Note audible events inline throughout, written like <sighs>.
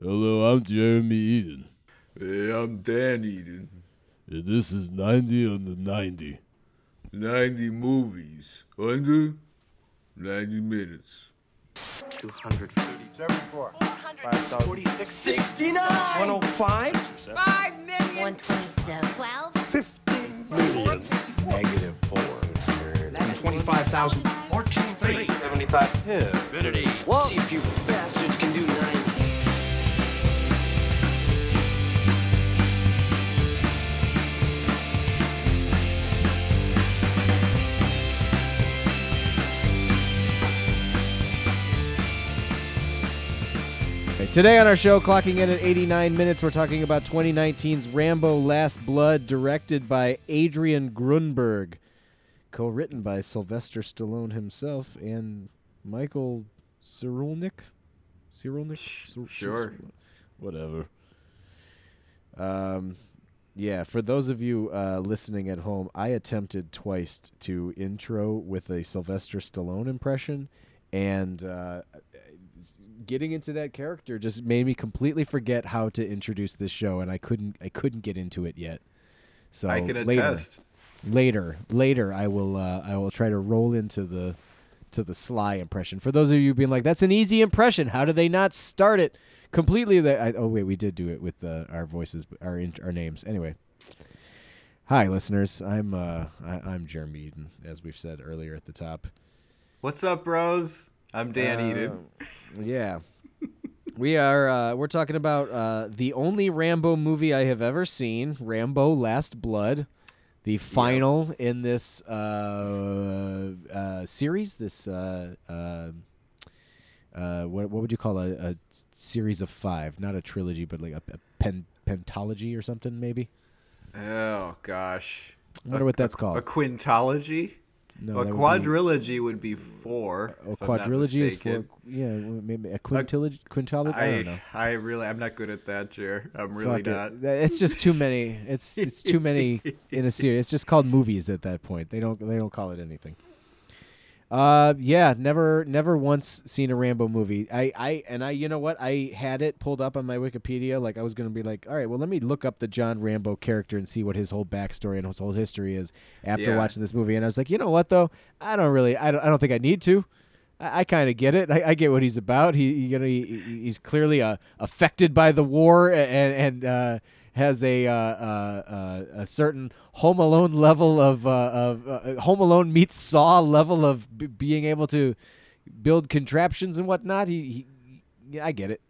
Hello, I'm Jeremy Eden. Hey, I'm Dan Eden. And this is 90 on the 90. 90 movies under 90 minutes. 240. 74. 46. 69. 105. 5 million. 127. 12. 15. Negative 400. 25,000. 14. 3. 75. Infinity. Whoa. See if you bastards can do 90. Today on our show, clocking in at 89 minutes, we're talking about 2019's Rambo Last Blood, directed by Adrian Grunberg, co written by Sylvester Stallone himself and Michael Cirulnick. Cirulnick? Cyr- sure. Whatever. Um, yeah, for those of you uh, listening at home, I attempted twice to intro with a Sylvester Stallone impression, and uh, getting into that character just made me completely forget how to introduce this show, and I couldn't I couldn't get into it yet. So I can later, attest. later, later, I will uh, I will try to roll into the to the sly impression. For those of you being like, that's an easy impression. How do they not start it completely? That I, oh wait, we did do it with uh, our voices, our our names. Anyway, hi listeners. I'm uh, I, I'm Jeremy Eden, as we've said earlier at the top. What's up, bros? I'm Dan Uh, Eden. Yeah. We are uh, we're talking about uh, the only Rambo movie I have ever seen, Rambo Last Blood, the final in this uh, uh, series. This uh, uh, uh, what what would you call a, a series of five? Not a trilogy, but like a, a pen, pentology or something, maybe. Oh, gosh. I wonder what that's called. A quintology? No, a that would be- quadrilogy would be four. A if I'm not quadrilogy is four. yeah, maybe a quintilogy. Quintology. I don't know. I, I really, I'm not good at that, Jer. I'm really Fuck not. Th- It's just too many. It's it's too many in a series. It's just called movies at that point. They don't they don't call it anything. Uh yeah, never never once seen a Rambo movie. I I and I you know what? I had it pulled up on my Wikipedia like I was going to be like, "All right, well let me look up the John Rambo character and see what his whole backstory and his whole history is after Yeah. watching this movie." And I was like, "You know what though? I don't really I don't, I don't think I need to." I, I kind of get it. I, I get what he's about. He, you know he- he's clearly uh, affected by the war and and uh, has a uh, uh, a certain Home Alone level of uh, of uh, Home Alone meets Saw level of b- being able to build contraptions and whatnot. He, he yeah, I get it.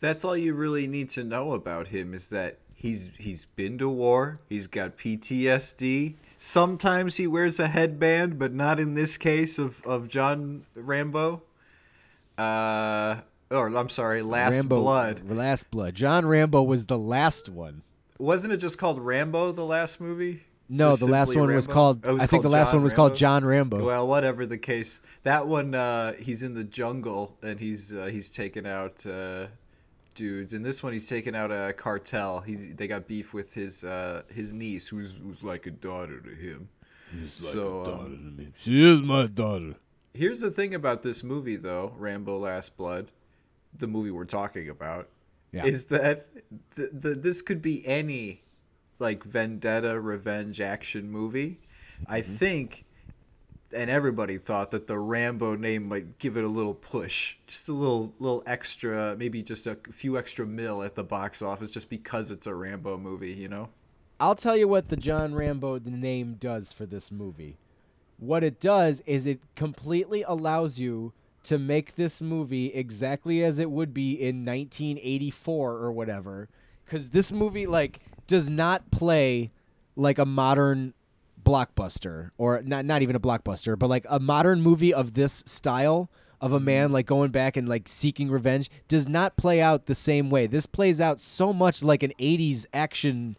That's all you really need to know about him is that he's he's been to war. He's got PTSD. Sometimes he wears a headband, but not in this case of, of John Rambo. Uh, or I'm sorry, Last Rambo, Blood. Last Blood. John Rambo was the last one. Wasn't it just called Rambo? The last movie? No, Just the last simply one was called. Oh, was I think the last John one was called John Rambo. Well, whatever the case, that one uh, he's in the jungle and he's uh, he's taking out uh, dudes. In this one, he's taking out a cartel. He's they got beef with his uh, his niece, who's who's like a daughter to him. It's like So, a daughter um, to me. She is my daughter. Here's the thing about this movie, though, Rambo: Last Blood, the movie we're talking about, Yeah. is that the, the this could be any like vendetta revenge action movie. I Mm-hmm. think and everybody thought that the Rambo name might give it a little push, just a little little extra, maybe just a few extra mil at the box office just because it's a Rambo movie, you know? I'll tell you what the John Rambo the name does for this movie. What it does is it completely allows you to make this movie exactly as it would be in 1984 or whatever. Cuz this movie like does not play like a modern blockbuster or not not even a blockbuster but like a modern movie of this style of a man like going back and like seeking revenge does not play out the same way. This plays out so much like an 80s action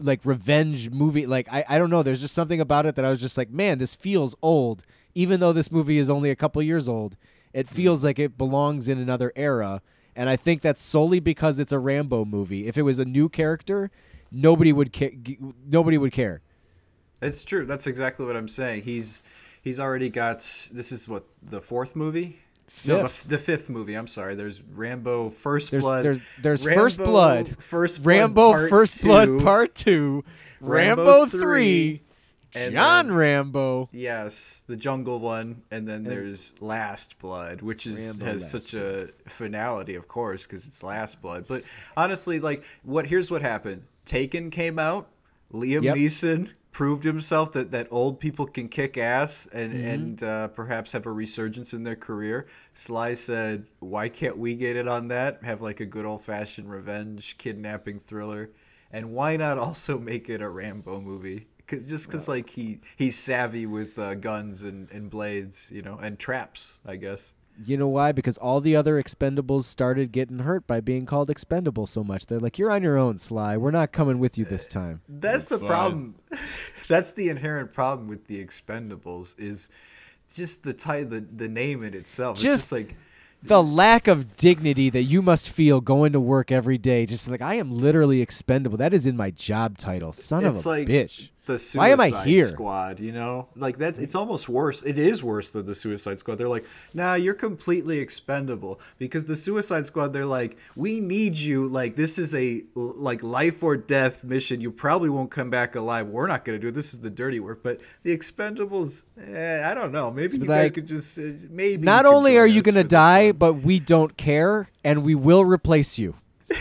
like revenge movie. Like I, I don't know. There's just something about it that i was just like man this feels old. Even though this movie is only a couple years old it mm-hmm. feels like it belongs in another era and i think that's solely because it's a rambo movie if it was a new character nobody would ca- g- nobody would care It's true. That's exactly what I'm saying. He's he's already got this is what the fourth movie. No, the, Fifth. the fifth movie. I'm sorry. There's Rambo First There's Blood. there's there's Rambo First Blood, First Blood Rambo Part First Two, Blood Part Two, Rambo Rambo, Three, and John then- Rambo. Yes, the jungle one, and then there's Last Blood, which is Rambo has such a finality, of course, because it's Last Blood. But honestly, like, what here's what happened: Taken came out, Liam Yep. Neeson proved himself that that old people can kick ass and Mm-hmm. and uh, perhaps have a resurgence in their career. Sly said, "Why can't we get it on that? Have like a good old fashioned revenge kidnapping thriller." And why not also make it a Rambo movie? Cause, just because like he he's savvy with uh, guns and, and blades, you know, and traps, I guess. You know why? Because all the other Expendables started getting hurt by being called expendable so much. They're like, "You're on your own, Sly. We're not coming with you this time." That's the Fine. problem. <laughs> That's the inherent problem with the Expendables is just the ti- the the name in itself. It's Just just like The lack of dignity that you must feel going to work every day, just like I am literally expendable. That is in my job title. Son of a like bitch. The Suicide Why am I here? Squad. You know, like that's it's almost worse. It is worse than the Suicide Squad. They're like, nah, you're completely expendable because the Suicide Squad. They're like, we need you. Like this is a like life or death mission. You probably won't come back alive. We're not gonna do it. This is the dirty work. But the Expendables, eh, I don't know. Maybe you guys could just uh, maybe. Not only are you going to die, but we don't care and we will replace you. <laughs>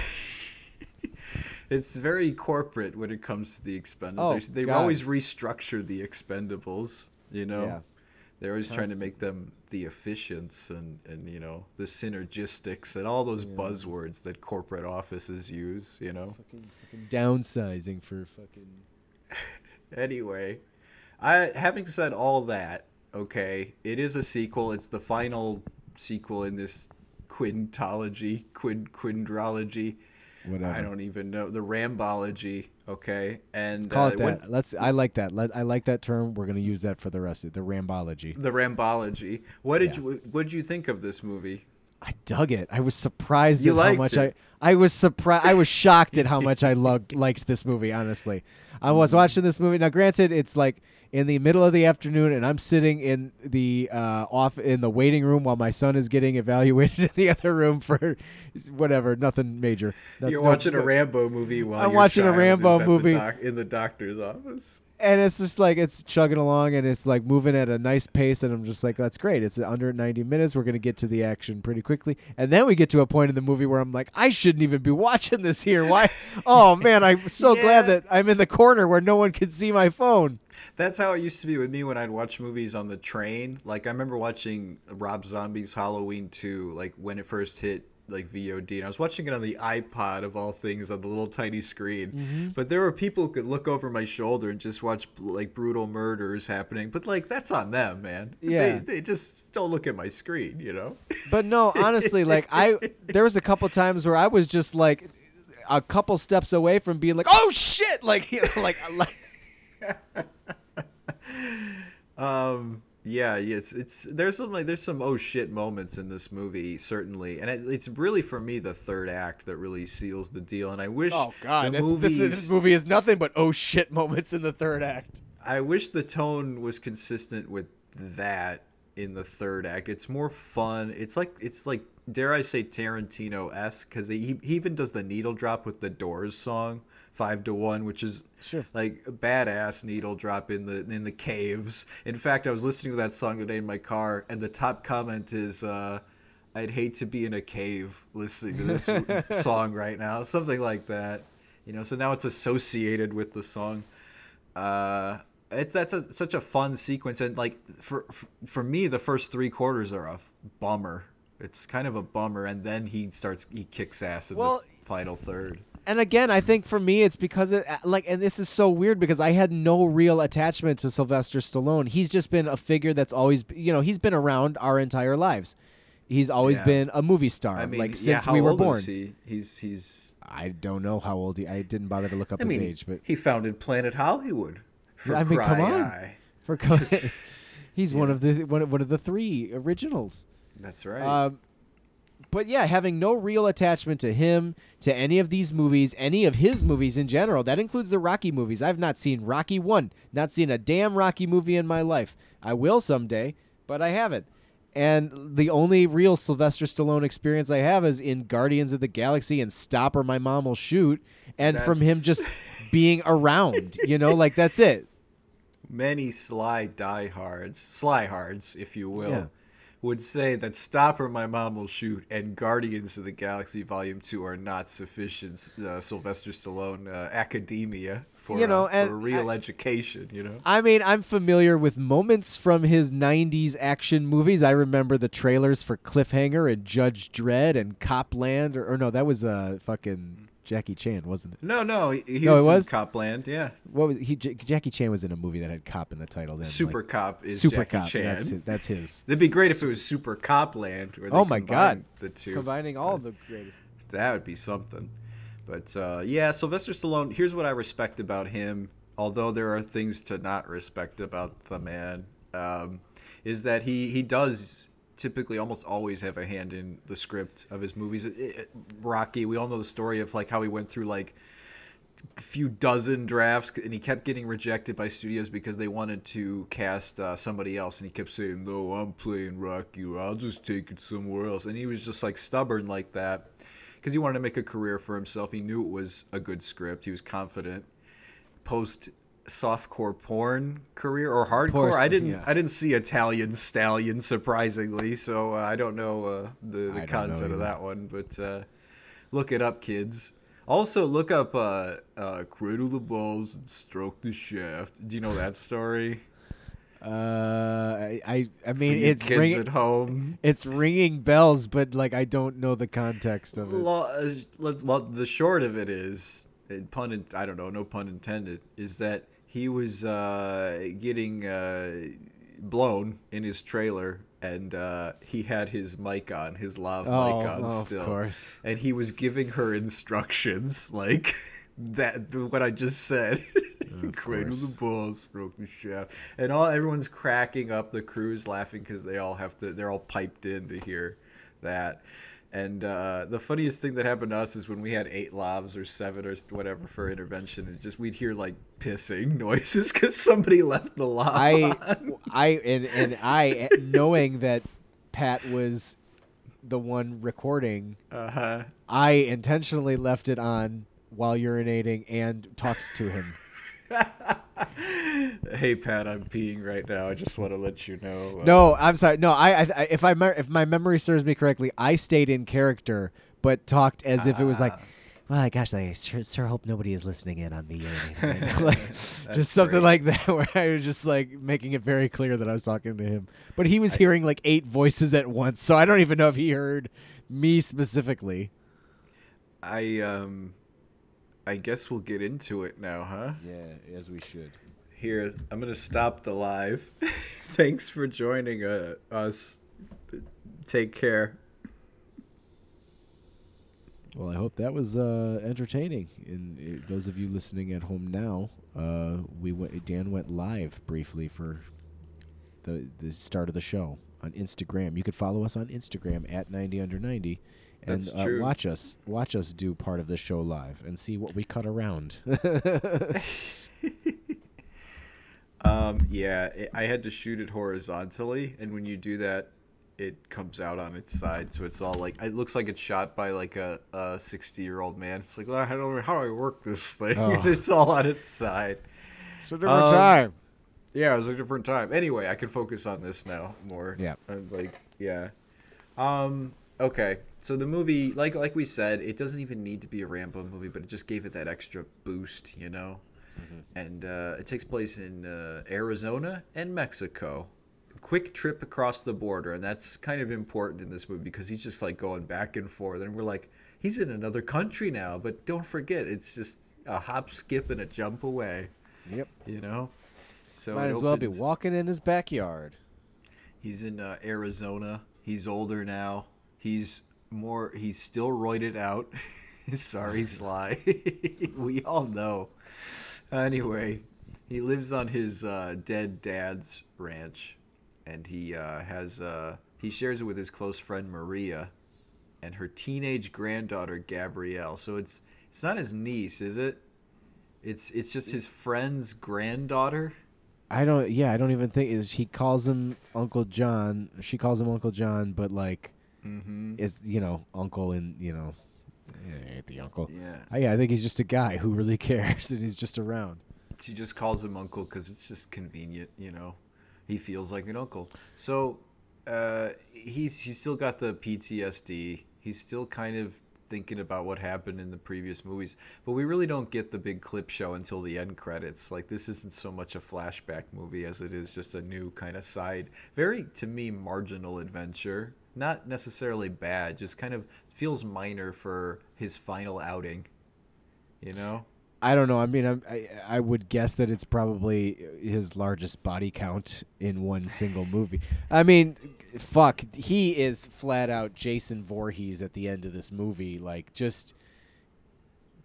It's very corporate when it comes to the Expendables. Oh, they God. always restructure the Expendables. You know, Yeah. they're always trying to make them the efficients and and you know the synergistics and all those buzzwords that corporate offices use. You know. Downsizing for fucking <laughs> Anyway, I having said all that, okay, it is a sequel. It's the final sequel in this quintology, quid quindrology. Whatever. I don't even know the Rambology. Okay, and Call uh, it when- that. Let's. I like that. Let, I like that term. We're gonna use that for the rest of the rambology. The Rambology. What did Yeah. you What did you think of this movie? I dug it. I was surprised You at how much it. I. I was surprised. I was shocked at how much I loved liked this movie. Honestly, I was watching this movie. Now, granted, it's like in the middle of the afternoon, and I'm sitting in the uh, off in the waiting room while my son is getting evaluated <laughs> in the other room for whatever, nothing major. No- You're no- watching no- a Rambo movie while I'm watching a Rambo at the movie. doc- in the doctor's office. And it's just like it's chugging along and it's like moving at a nice pace and i'm just like that's great. It's under 90 minutes. We're going to get to the action pretty quickly. And then we get to a point in the movie where i'm like i shouldn't even be watching this here. Why <laughs> oh man i'm so glad that i'm in the corner where no one can see my phone. That's how it used to be with me when I'd watch movies on the train. Like I remember watching Rob Zombie's Halloween 2, like when it first hit like VOD, and I was watching it on the iPod of all things on the little tiny screen. Mm-hmm. But there were people who could look over my shoulder and just watch like brutal murders happening. But like that's on them, man. Yeah. they, they just don't look at my screen, you know. but no honestly like i there was a couple times where i was just like a couple steps away from being like oh shit like <laughs> you know like like <laughs> Um. Yeah. It's it's there's some like there's some oh shit moments in this movie certainly, and it, it's really for me the third act that really seals the deal. And I wish oh god it's, this, is- this movie is nothing but oh shit moments in the third act I wish the tone was consistent with that in the third act. It's more fun. It's like it's like dare I say Tarantino esque because he, he even does the needle drop with the Doors song Five to One, which is Sure. like a badass needle drop in the in the caves. In fact, I was listening to that song today in my car, and the top comment is. uh I'd hate to be in a cave listening to this <laughs> song right now, something like that. You know, so now it's associated with the song uh it's that's a, such a fun sequence and like for for- for me the first three quarters are a bummer it's kind of a bummer and then he starts he kicks ass in Well- the final third and again, I think for me, it's because it like, and this is so weird because I had no real attachment to Sylvester Stallone. He's just been a figure that's always, you know, he's been around our entire lives. He's always Yeah. been a movie star, i mean like yeah, since how we were old born. is he? he's he's I don't know how old he. I didn't bother to look up i his mean age, but he founded planet hollywood for I mean, come on. eye. for co- <laughs> <laughs> he's one of the one of, one of the three originals. that's right Um, but yeah, having no real attachment to him, to any of these movies, any of his movies in general. That includes the Rocky movies. I've not seen Rocky 1, not seen a damn Rocky movie in my life. I will someday, but I haven't. And the only real Sylvester Stallone experience I have is in Guardians of the Galaxy and Stop or My Mom Will Shoot, and from him just being <laughs> around. You know, like that's it. Many sly diehards, slyhards, if you will, Yeah. Would say that Stop or My Mom Will Shoot and Guardians of the Galaxy Volume 2 are not sufficient uh, Sylvester Stallone uh, academia for, You know, uh, and for real education, you know? I mean, I'm familiar with moments from his 90s action movies. I remember the trailers for Cliffhanger and Judge Dredd and Copland. Or, or no, that was uh, fucking Jackie Chan, wasn't it? No, no, he, he No, was, it was? in Copland, yeah. What was he? J- Jackie Chan was in a movie that had cop in the title. Then, Super like- Cop is Super Jackie Cop. Chan. That's his, that's his. <laughs> It'd be great if it was Super Copland. Where they Oh my God. The two. Combining all the greatest. That would be something. But uh, yeah, Sylvester Stallone. Here's what I respect about him. Although there are things to not respect about the man, um, is that he he does typically almost always have a hand in the script of his movies. It- it- Rocky, we all know the story of like how he went through like a few dozen drafts and he kept getting rejected by studios because they wanted to cast uh, somebody else and he kept saying no i'm playing rocky. I'll just take it somewhere else. And he was just like stubborn like that because he wanted to make a career for himself. He knew it was a good script. He was confident. Post softcore porn career or hardcore i didn't yeah. i didn't see italian stallion surprisingly so uh, i don't know uh, the, the content of that one but uh, look it up kids also, look up uh, uh, "Cradle the Balls and Stroke the Shaft." Do you know that story? Uh, I I, mean, it's kids ring, at home. it's ringing bells, but like I don't know the context of it. Lo- uh, let's, well, the short of it is, pun. In, I don't know, no pun intended. Is that he was uh, getting uh, blown in his trailer, and uh, he had his mic on, his lav Oh, mic on oh, of course. and he was giving her instructions <laughs> like that. What I just said. <laughs> Cradle the balls, stroke the shaft, and all everyone's cracking up. The crew's laughing because they all have to. They're all piped in to hear that. And uh, the funniest thing that happened to us is when we had eight lavs or seven or whatever for intervention, and just we'd hear like pissing <laughs> noises because somebody left the lav. I on. I and and I knowing that Pat was the one recording, Uh-huh. I intentionally left it on while urinating and talked to him. <laughs> Hey Pat, I'm peeing right now. I just want to let you know. uh, No, I'm sorry. No, I, I I- if I if my memory serves me correctly, I stayed in character but talked as if it was like, well, gosh, I sure, sure hope nobody is listening in on me urinating. right <laughs> <laughs> like, just something great. like that, <laughs> where I was just like making it very clear that I was talking to him, but he was hearing like eight voices at once, so I don't even know if he heard me specifically. I um, I guess we'll get into it now, huh? Yeah, as we should. Here, I'm gonna stop the live. <laughs> Thanks for joining uh, us. Take care. Well, I hope that was uh, entertaining. And uh, those of you listening at home now, uh, we went, Dan went live briefly for the the start of the show on Instagram. You could follow us on Instagram at 90 under 90 and uh, watch us watch us do part of the show live and see what we cut around. <laughs> Um, yeah, it, I had to shoot it horizontally, and when you do that, it comes out on its side, so it's all like it looks like it's shot by like a a sixty year old man. It's like, well, how do I, how do I work this thing? Oh. <laughs> it's all on its side. it's a different Um, time. Yeah, it was a different time. Anyway, I can focus on this now more. Yeah. I'm like, yeah. Um. Okay. So the movie, like like we said, it doesn't even need to be a Rambo movie, but it just gave it that extra boost, you know. And uh, it takes place in uh, Arizona and Mexico. Quick trip across the border, and that's kind of important in this movie because he's just like going back and forth, and we're like, he's in another country now. But don't forget, it's just a hop, skip, and a jump away. Yep. You know. So Might as well be walking in his backyard. He's in uh, Arizona. He's older now. He's more. He's still roided out. <laughs> Sorry, <laughs> Sly. <laughs> we all know. Anyway, he lives on his uh, dead dad's ranch, and he uh, has uh, he shares it with his close friend Maria, and her teenage granddaughter Gabrielle. So it's it's not his niece, is it? It's it's just his friend's granddaughter. I don't. Yeah, I don't even think is he calls him Uncle John. She calls him Uncle John, but like, Mm-hmm. is you know Uncle and you know, eh, ain't the uncle. Yeah. I, yeah, I think he's just a guy who really <laughs> cares and he's just around. She just calls him uncle because it's just convenient, you know. He feels like an uncle. So uh, he's he's still got the PTSD. He's still kind of thinking about what happened in the previous movies, but we really don't get the big clip show until the end credits. Like this isn't so much a flashback movie as it is just a new kind of side, very to me marginal adventure. Not necessarily bad, just kind of feels minor for his final outing. You know? I don't know. I mean, I'm, I I would guess that it's probably his largest body count in one single movie. I mean, fuck, he is flat out Jason Voorhees at the end of this movie. Like, just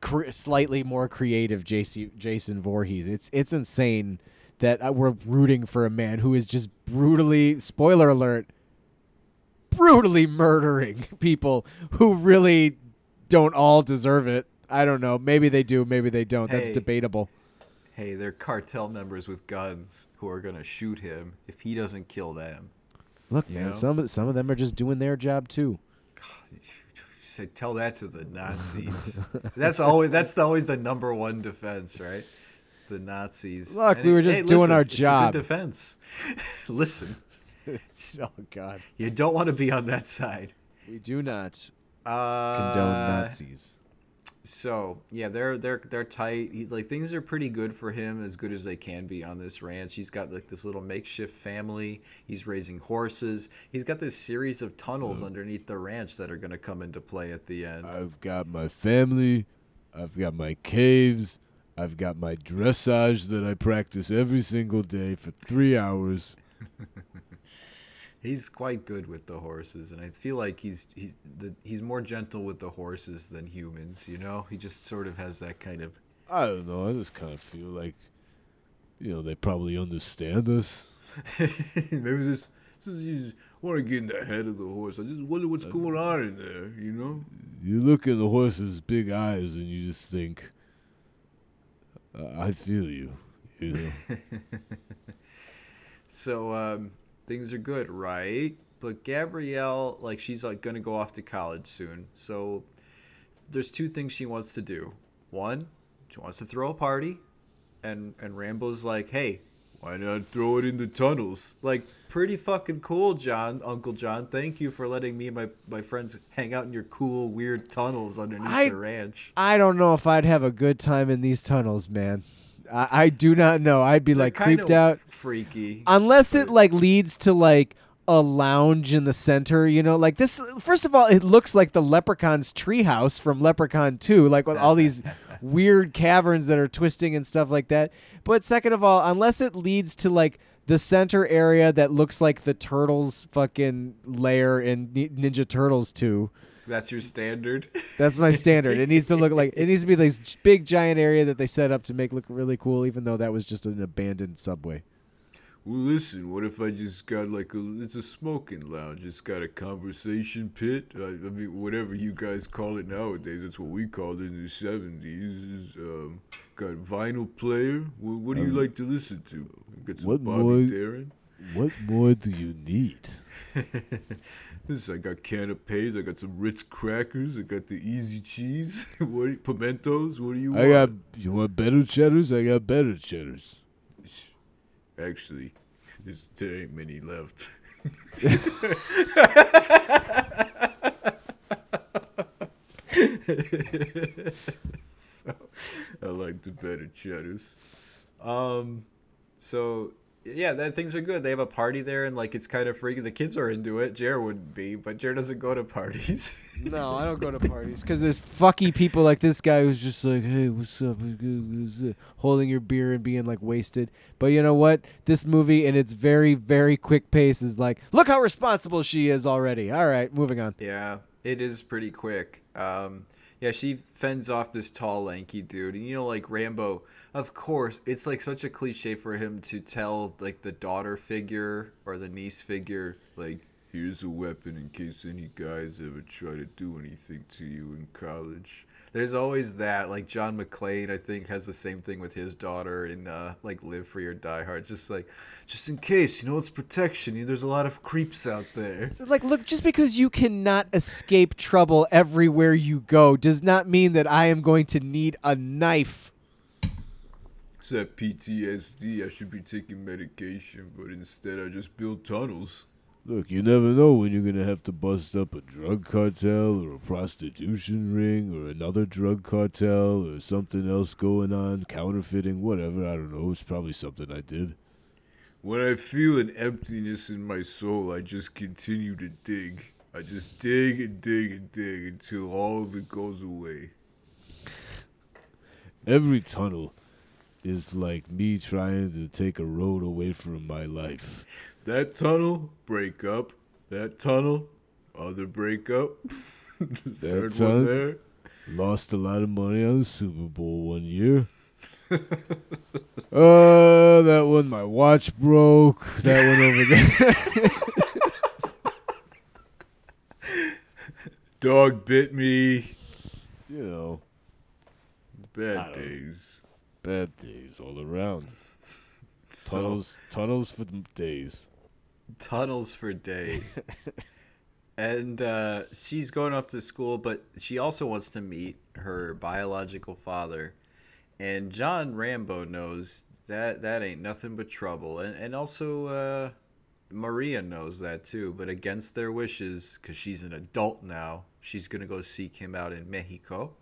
cr- slightly more creative Jason Jason Voorhees. It's it's insane that uh, we're rooting for a man who is just brutally spoiler alert brutally murdering <laughs> people who really don't all deserve it. I don't know. Maybe they do. Maybe they don't. That's debatable. hey, they're cartel members with guns who are gonna shoot him if he doesn't kill them. Look, You man. know? Some of- some of them are just doing their job too. Say, tell that to the Nazis. that's always that's the, always the number one defense, right? The Nazis. Look, And we were just hey, doing listen, our it's a good job. defense. <laughs> listen, <laughs> oh God, you don't want to be on that side. we do not Uh, condone Nazis. So yeah, they're they're they're tight. He's like things are pretty good for him, as good as they can be on this ranch. He's got like this little makeshift family. He's raising horses. He's got this series of tunnels underneath the ranch that are going to come into play at the end. I've got my family. I've got my caves. I've got my dressage that I practice every single day for three hours. <laughs> He's quite good with the horses, and I feel like he's he's the, he's more gentle with the horses than humans. You know, he just sort of has that kind of. I don't know. I just kind of feel like, you know, they probably understand us. <laughs> Maybe this this is you want to get in the head of the horse. I just wonder what's going on in there. You know. You look in the horse's big eyes and you just think, "Uh, I feel you. You know. <laughs> So um, things are good, right? But Gabrielle, like, she's like gonna go off to college soon. So there's two things she wants to do. One, she wants to throw a party, and and Rambo's like, hey, why not throw it in the tunnels? Like, pretty fucking cool, John, Uncle John. Thank you for letting me and my my friends hang out in your cool, weird tunnels underneath I- the ranch. I don't know if I'd have a good time in these tunnels, man. I, I do not know. I'd be They're like creeped out. freaky. unless it like leads to like a lounge in the center you know like this first of all it looks like the leprechaun's treehouse from leprechaun 2 like with all these <laughs> weird caverns that are twisting and stuff like that but second of all unless it leads to like the center area that looks like the turtles fucking lair in ninja turtles 2 That's your standard. that's my standard it needs to look like it <laughs> needs to be this big giant area that they set up to make look really cool even though that was just an abandoned subway Well, listen, what if I just got like a, it's a smoking lounge. It's got a conversation pit. I, I mean, whatever you guys call it nowadays, that's what we called it in the 70s. Um, got vinyl player. What, what do you like to listen to? Got some what Bobby more- Darin. What more do you need? <laughs> This, I got canapes. I got some Ritz crackers. I got the easy cheese. <laughs> what you, pimentos? What do you I want? got. You want better cheddars? I got better cheddars. Actually, <laughs> there's, there ain't many left. <laughs> so, I like the better cheddars. Um, so yeah, that things are good. They have a party there, and like it's kind of freaky. The kids are into it. Jer wouldn't be, but Jer doesn't go to parties. <laughs> No, I don't go to parties because there's fucky people like this guy who's just like, "Hey, what's up?" What's up?" holding your beer and being like wasted. But you know what? This movie and its very very quick pace is like, look how responsible she is already. All right, moving on. yeah, it is pretty quick. Um, yeah, she fends off this tall, lanky dude, and you know, like Rambo. Of course, it's like such a cliche for him to tell like the daughter figure or the niece figure, like, Here's a weapon in case any guys ever try to do anything to you in college. There's always that. Like John McClane, I think, has the same thing with his daughter in uh, like Live Free or Die Hard. Just like, just in case, you know, it's protection. You- There's a lot of creeps out there. It's like, look, just because you cannot escape trouble everywhere you go does not mean that I am going to need a knife. It's that PTSD. I should be taking medication, but instead I just build tunnels. Look, you never know when you're gonna have to bust up a drug cartel or a prostitution ring or another drug cartel or something else going on, counterfeiting, whatever. I don't know. It's probably something I did. When I feel an emptiness in my soul, I just continue to dig. I just dig and dig and dig until all of it goes away. Every tunnel is like me trying to take a road away from my life. That tunnel, break up. That tunnel, other break up. <laughs> Third one there. Lost a lot of money on the Super Bowl one year. <laughs> uh, that one, my watch broke. That one over there. <laughs> Dog bit me. you know, Bad days. bad days all around. So- Tunnels, tunnels for days. Tunnels for days. <laughs> and uh, she's going off to school, but she also wants to meet her biological father. And John Rambo knows that that ain't nothing but trouble. And, and also, uh, Maria knows that too. But against their wishes, because she's an adult now, she's going to go seek him out in Mexico.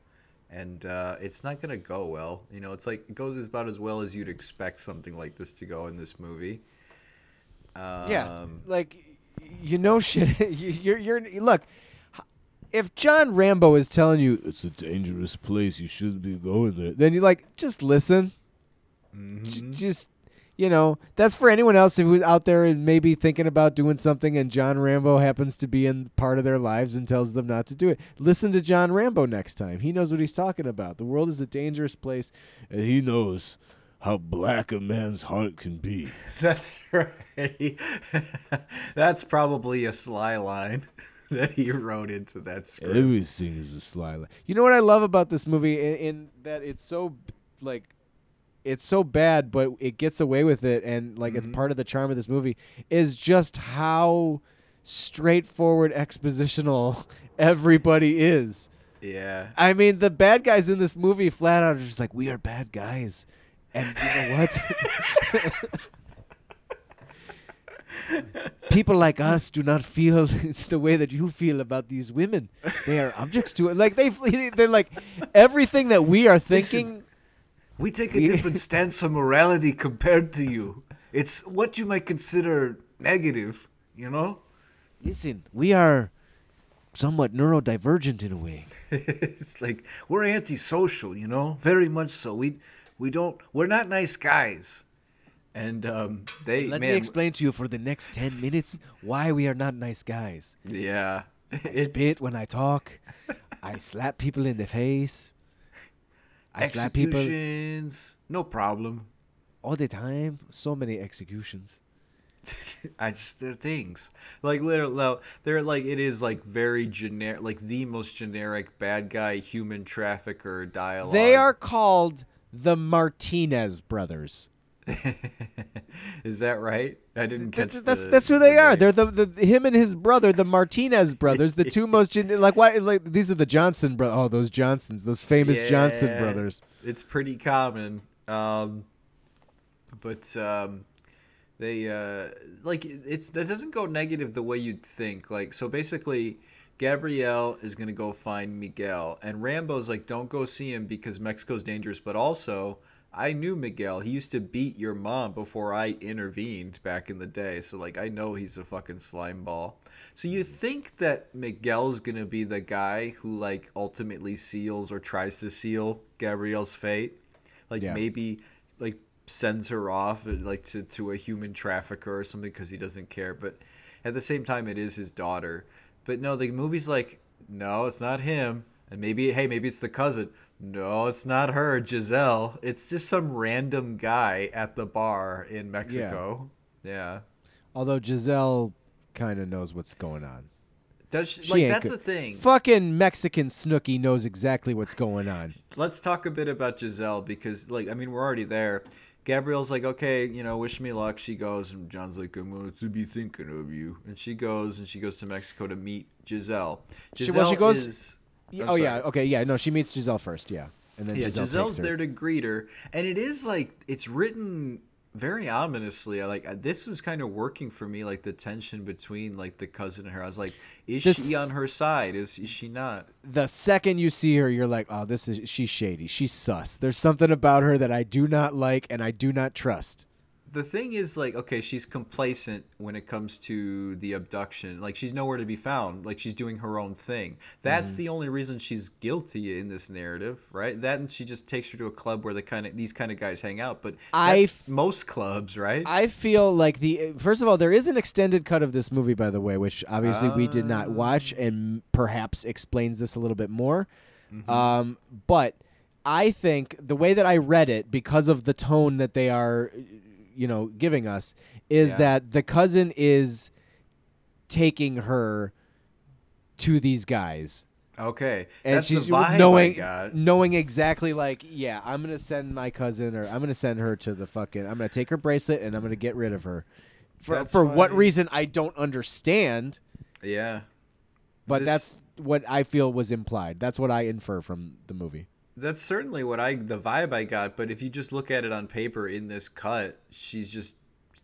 And uh, it's not going to go well. You know, it's like, it goes about as well as you'd expect something like this to go in this movie. Um, Yeah, like you know shit. <laughs> you- you're you're look. If John Rambo is telling you, It's a dangerous place. You shouldn't be going there. then you like just listen. Mm-hmm. just you know, that's for anyone else who's out there and maybe thinking about doing something, and John Rambo happens to be in part of their lives and tells them not to do it. Listen to John Rambo next time. He knows what he's talking about. The world is a dangerous place. And he knows how black a man's heart can be. <laughs> That's right. <laughs> That's probably a sly line <laughs> that he wrote into that script. Everything is a sly line. You know what I love about this movie in, in that it's so like it's so bad but it gets away with it and like it's mm-hmm. part of the charm of this movie is just how straightforward expositional everybody is. Yeah. I mean, the bad guys in this movie flat out are just like we are bad guys. And you know what? People like us do not feel <laughs> the way that you feel about these women. They are objects to it. Like they, <laughs> they're like everything that we are thinking. We take a We- different <laughs> stance on morality compared to you. It's what you might consider negative, you know? Listen, we are somewhat neurodivergent in a way. it's like we're antisocial, you know? Very much so. We we don't we're not nice guys. And um they Let man, me explain to you for the next ten minutes why we are not nice guys. Yeah. I spit when I talk. I slap people in the face. I slap people executions, no problem. all the time. So many executions. <laughs> I just they're things like literally no, they're like it is like very generic like the most generic bad guy human trafficker dialogue. They are called the Martinez brothers. <laughs> is that right? I didn't catch. That's that's, the- that's who the they are. name. They're the, the him and his brother, the Martinez brothers, the two most gen- <laughs> like why like these are the Johnson brothers. Oh, those Johnsons, those famous Johnson brothers. It's pretty common. Um, but um, they uh, like it's that doesn't go negative the way you'd think. Like so, basically, Gabrielle is gonna go find Miguel, and Rambo's like, "Don't go see him because Mexico's dangerous." But also, I knew Miguel. He used to beat your mom before I intervened back in the day. So like, I know he's a fucking slime ball. So you think that Miguel's gonna be the guy who like ultimately seals or tries to seal Gabrielle's fate? Like Yeah. maybe like sends her off uh, like to, to a human trafficker or something because he doesn't care. But at the same time, it is his daughter. But no, the movie's like, no, it's not him. And maybe hey, maybe it's the cousin. No, it's not her, Giselle. It's just some random guy at the bar in Mexico. Yeah. Although Giselle kind of knows what's going on. Does she, She like that's good. the thing. Fucking Mexican Snooki knows exactly what's going on. Let's talk a bit about Giselle because, like, I mean, we're already there. Gabrielle's like, okay, you know, wish me luck. She goes, and John's like, I'm going to be thinking of you. And she goes, and she goes to Mexico to meet Giselle. She- well, she goes- is- oh yeah, okay, yeah. No, she meets Giselle first, yeah, and then Yeah, Giselle Giselle's there to greet her, and it is like it's written very ominously. I Like this was kind of working for me, like the tension between like the cousin and her. I was like, is This- she on her side? Is, is she not? the second you see her, you're like, oh, this is she's shady. She's sus. There's something about her that I do not like and I do not trust. The thing is like okay she's complacent when it comes to the abduction. Like she's nowhere to be found. Like she's doing her own thing. That's Mm-hmm. the only reason she's guilty in this narrative right? That and she just takes her to a club where the kind of these kind of guys hang out but I f- most clubs right? I feel like the first of all, there is an extended cut of this movie, by the way, which obviously we did not watch, and perhaps explains this a little bit more. Um, but I think the way that I read it, because of the tone that they are, you know, giving us, is Yeah. that the cousin is taking her to these guys. okay. And that's she's knowing knowing exactly like yeah i'm gonna send my cousin or i'm gonna send her to the fucking i'm gonna take her bracelet and i'm gonna get rid of her. For, That's for what reason i don't understand. Yeah. But This- that's what i feel was implied. That's what i infer from the movie That's certainly what I the vibe I got, but if you just look at it on paper in this cut, she's just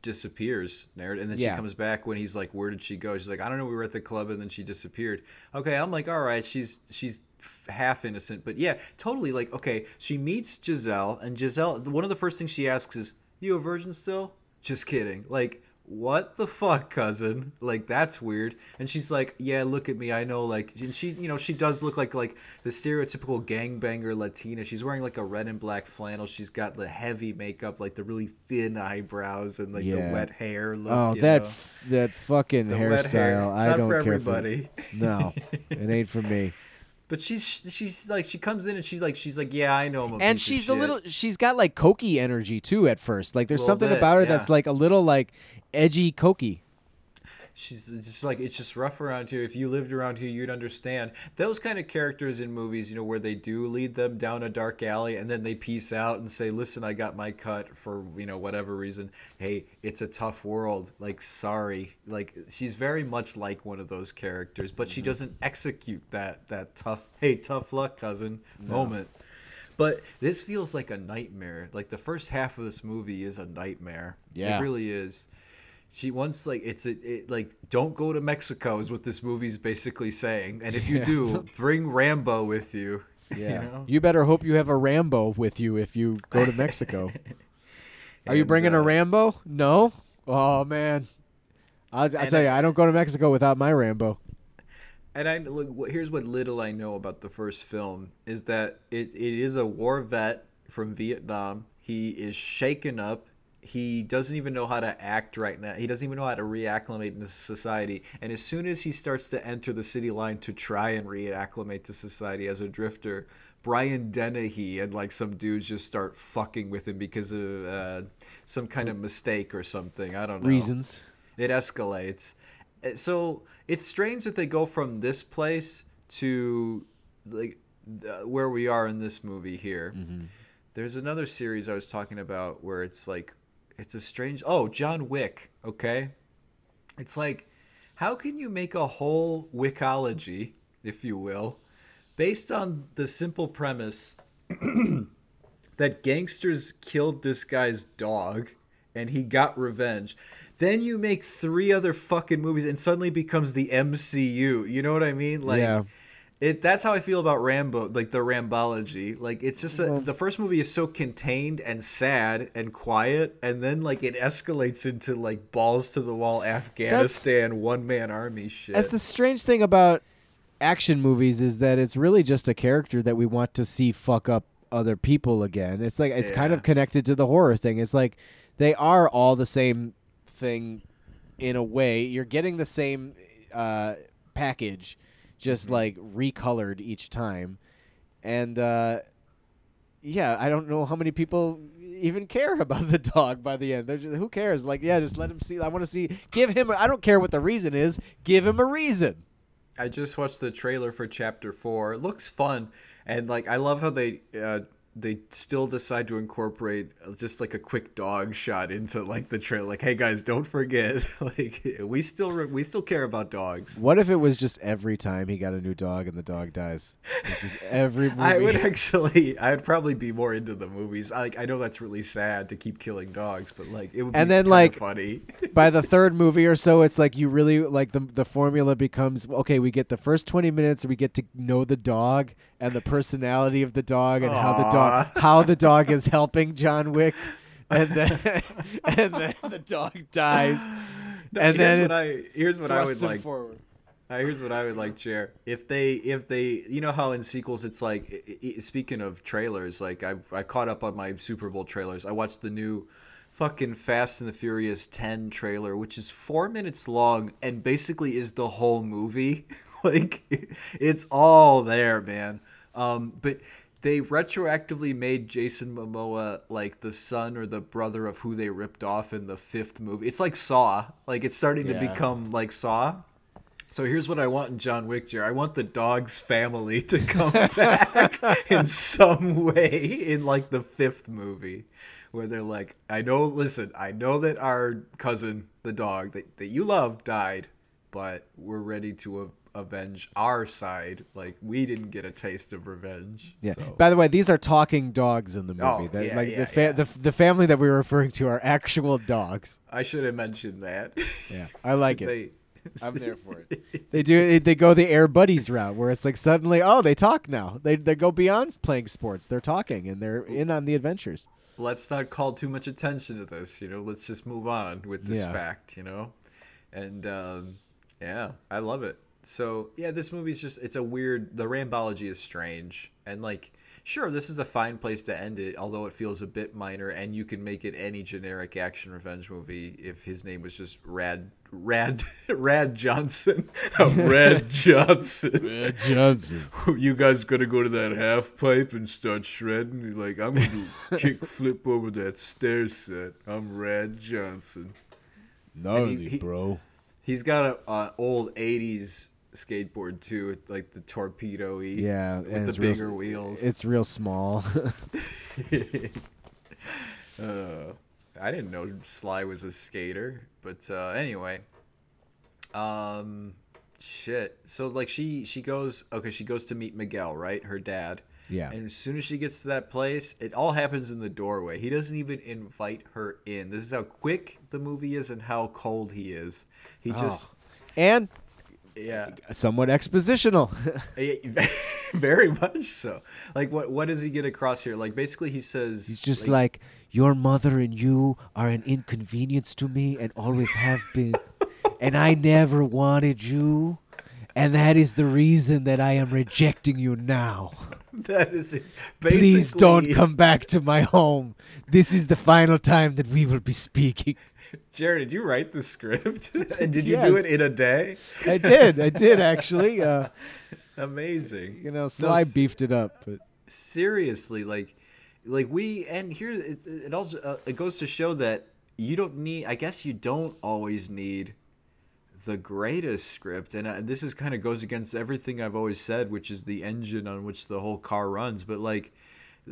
disappears there and then Yeah. she comes back when he's like where did she go? She's like i don't know we were at the club and then she disappeared. Okay i'm like all right she's she's f- half innocent but yeah totally like okay she meets giselle and giselle one of the first things she asks is you a virgin still? Just kidding like what the fuck cousin like that's weird and she's like yeah look at me i know like and she you know she does look like like the stereotypical gangbanger latina she's wearing like a red and black flannel she's got the heavy makeup like the really thin eyebrows and like Yeah. the wet hair look oh you that know? f- that fucking The hairstyle It's i not don't for care everybody. for no it ain't for me <laughs> but she's she's like she comes in and she's like she's like yeah i know I'm and she's a little she's got like cokey energy too at first like there's something bit, about her yeah. that's like a little like edgy cokey she's just like it's just rough around here. If you lived around here you'd understand. Those kind of characters in movies you know where they do lead them down a dark alley and then they peace out and say listen i got my cut for you know whatever reason. Hey it's a tough world. Like sorry. Like she's very much like one of those characters but she mm-hmm. doesn't execute that that tough hey tough luck cousin moment. But this feels like a nightmare. Like the first half of this movie is a nightmare. Yeah. it really is she wants like it's a, it like don't go to Mexico is what this movie's basically saying, and if you <laughs> do, bring Rambo with you. Yeah. you know? You better hope you have a Rambo with you if you go to Mexico. <laughs> Are you bringing a uh, Rambo? No. Oh man. I'll, I'll tell I- you, I don't go to Mexico without my Rambo. And I look. Here's what little I know about the first film is that it, it is a war vet from Vietnam. He is shaken up. He doesn't even know how to act right now. He doesn't even know how to reacclimate into society. And as soon as he starts to enter the city line to try and reacclimate to society as a drifter, Brian Dennehy and like some dudes just start fucking with him because of uh, some kind of mistake or something. I don't know Reasons. it escalates. Uh, So it's strange that they go from this place to like uh, where we are in this movie here. There's another series I was talking about where it's like it's a strange. Oh, John Wick. Okay, it's like how can you make a whole wickology, if you will, based on the simple premise <clears throat> that gangsters killed this guy's dog and he got revenge. Then you make three other fucking movies and suddenly becomes the MCU. You know what I mean? Like Yeah. It that's how I feel about Rambo, like the Rambology. Like it's just a, the first movie is so contained and sad and quiet and then like it escalates into like balls to the wall Afghanistan one man army shit. That's the strange thing about action movies is that it's really just a character that we want to see fuck up other people again. It's like it's kind of connected to the horror thing. It's like they are all the same thing in a way. You're getting the same uh, package, just Mm-hmm. like recolored each time. And uh, yeah, I don't know how many people even care <laughs> about the dog by the end. They're just, who cares? Like, yeah, just let him see. I want to see. Give him. I don't care what the reason is. Give him a reason. I just watched the trailer for Chapter Four. It looks fun, and like I love how they uh, they still decide to incorporate just like a quick dog shot into like the trail Like, hey guys, don't forget, <laughs> like we still re- we still care about dogs. What if it was just every time he got a new dog and the dog dies? It's just every movie. <laughs> I would actually, I'd probably be more into the movies. Like, I know that's really sad to keep killing dogs, but like, it would be And then, like, funny. <laughs> By the third movie or so, it's like you really like the the formula becomes okay. We get the first twenty minutes, we get to know the dog and the personality of the dog and how the dog how the dog is helping John Wick, and then <laughs> and then the dog dies, and here's then what I here's what I would like. forward. Uh, here's what I would like, Jer. If they, if they, you know how in sequels it's like. i- i- Speaking of trailers, like I, I caught up on my Super Bowl trailers. I watched the new, fucking Fast and the Furious 10 trailer, which is four minutes long and basically is the whole movie. <laughs> like, it's all there, man. Um, but they retroactively made Jason Momoa like the son or the brother of who they ripped off in the fifth movie. It's like Saw. Like it's starting to become like Saw. So here's what I want in John Wick, Jer. I want the dog's family to come <laughs> back in some way in like the fifth movie, where they're like, I know, listen, I know that our cousin, the dog that, that you love, died, but we're ready to avenge our side. Like we didn't get a taste of revenge. Yeah. so- By the way, these are talking dogs in the movie. Oh, That- yeah, like yeah, the, fa- yeah. the the family that we were referring to are actual dogs. I should have mentioned that. Yeah, <laughs> I like it. they, <laughs> I'm there for it. <laughs> They do. They go the Air Buddies route, where it's like suddenly, oh, they talk now. They they go beyond playing sports. They're talking and they're in on the adventures. let's not call too much attention to this. You know, let's just move on with this fact. You know, and um, yeah, I love it. So yeah, this movie's just it's a weird. The rambology is strange, and like, sure, this is a fine place to end it. Although it feels a bit minor, and you can make it any generic action revenge movie if his name was just Rad Rad <laughs> Rad Johnson. <laughs> <laughs> Red Johnson. Red Johnson. you guys gonna go to that half pipe and start shredding? You're like, I'm gonna kick flip over that stair set. I'm Rad Johnson. Gnarly, he- bro. He's got a, a old '80s skateboard too, with like the torpedo-y. Yeah, with the it's real- bigger wheels. It's real small. <laughs> <laughs> Uh, I didn't know Sly was a skater, but uh, anyway. Um, shit. So like she she goes okay. She goes to meet Miguel, right? Her dad. Yeah. And as soon as she gets to that place, it all happens in the doorway. He doesn't even invite her in. This is how quick the movie is and how cold he is. He oh. just and yeah. somewhat expositional. <laughs> <laughs> Very much so. Like, what what does he get across here? Like, basically, he says He's just like, your mother and you are an inconvenience to me and always have been. <laughs> and I never wanted you. And that is the reason that I am rejecting you now. <laughs> that is it. Please don't come back to my home. This is the final time that we will be speaking. <laughs> Jared, did you write the script? and <laughs> did you do it in a day? I did. I did actually. Uh, Amazing. you know, Sly s- beefed it up, but Seriously, like, like we and here it, it also uh, it goes to show that you don't need. I guess you don't always need the greatest script, and uh, this is kind of goes against everything I've always said, which is the engine on which the whole car runs. But like,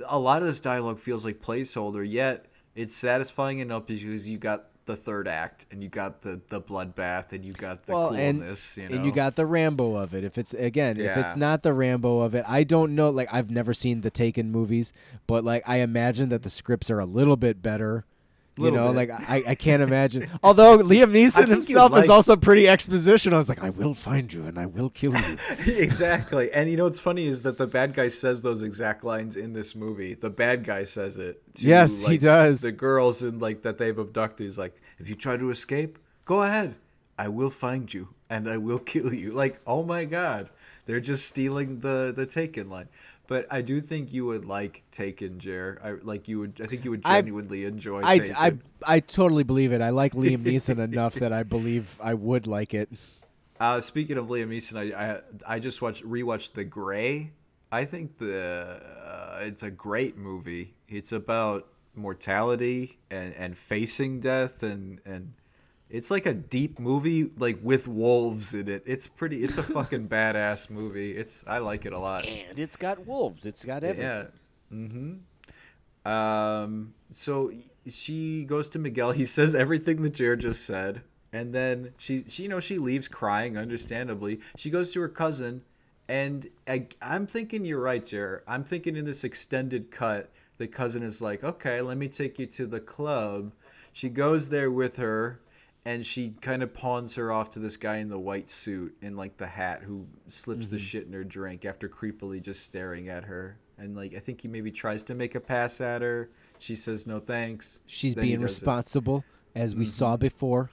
a lot of this dialogue feels like placeholder, yet it's satisfying enough because you got the third act and you got the the bloodbath and you got the well, and coolness, you know. and you got the Rambo of it. If it's again, if it's not the Rambo of it, I don't know. Like I've never seen the Taken movies, but like I imagine that the scripts are a little bit better. You know, bit. like I, I can't imagine. <laughs> Although Liam Neeson himself is also pretty expositional. I was like, I will find you and I will kill you. <laughs> exactly. And you know what's funny is that the bad guy says those exact lines in this movie. The bad guy says it. To, Yes, he does. The girls and like that they've abducted. He's like, if you try to escape, go ahead. I will find you and I will kill you. Like, oh my god, they're just stealing the the Taken line. But I do think you would like Taken, Jer. I like you would. I think you would I- genuinely enjoy. I, Taken. I, I totally believe it. I like Liam Neeson <laughs> enough that I believe I would like it. Uh, speaking of Liam Neeson, I, I I just watched rewatched The Grey. I think the uh, it's a great movie. It's about mortality and, and facing death and and It's like a deep movie, like with wolves in it. It's pretty. It's a fucking <laughs> badass movie. It's I like it a lot. And it's got wolves. It's got everything. Yeah. Mm-hmm. Um. So she goes to Miguel. He says everything that Jared just said, and then she, she, you know, she leaves crying. Understandably, she goes to her cousin, and I, I'm thinking you're right, Jared. I'm thinking in this extended cut, the cousin is like, "Okay, let me take you to the club." She goes there with her. And she kind of pawns her off to this guy in the white suit and like the hat who slips the mm-hmm. shit in her drink after creepily just staring at her. And like I think he maybe tries to make a pass at her. She says no thanks. She's Then being does it. responsible, as we mm-hmm. saw before.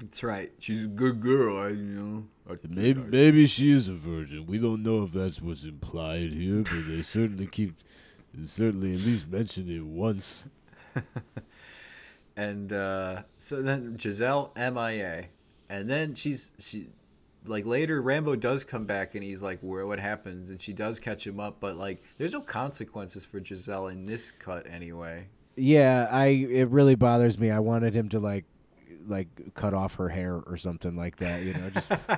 That's right. She's a good girl. I, you know. I, Maybe, I- maybe she is a virgin. We don't know if that's what's implied here, but they <laughs> certainly keep, certainly at least mention it once. <laughs> And uh, so then Giselle MIA, and then she's she, like later Rambo does come back and he's like, where what happened? And she does catch him up, but like there's no consequences for Giselle in this cut anyway. Yeah, I it really bothers me. I wanted him to like like cut off her hair or something like that, you know, just <laughs>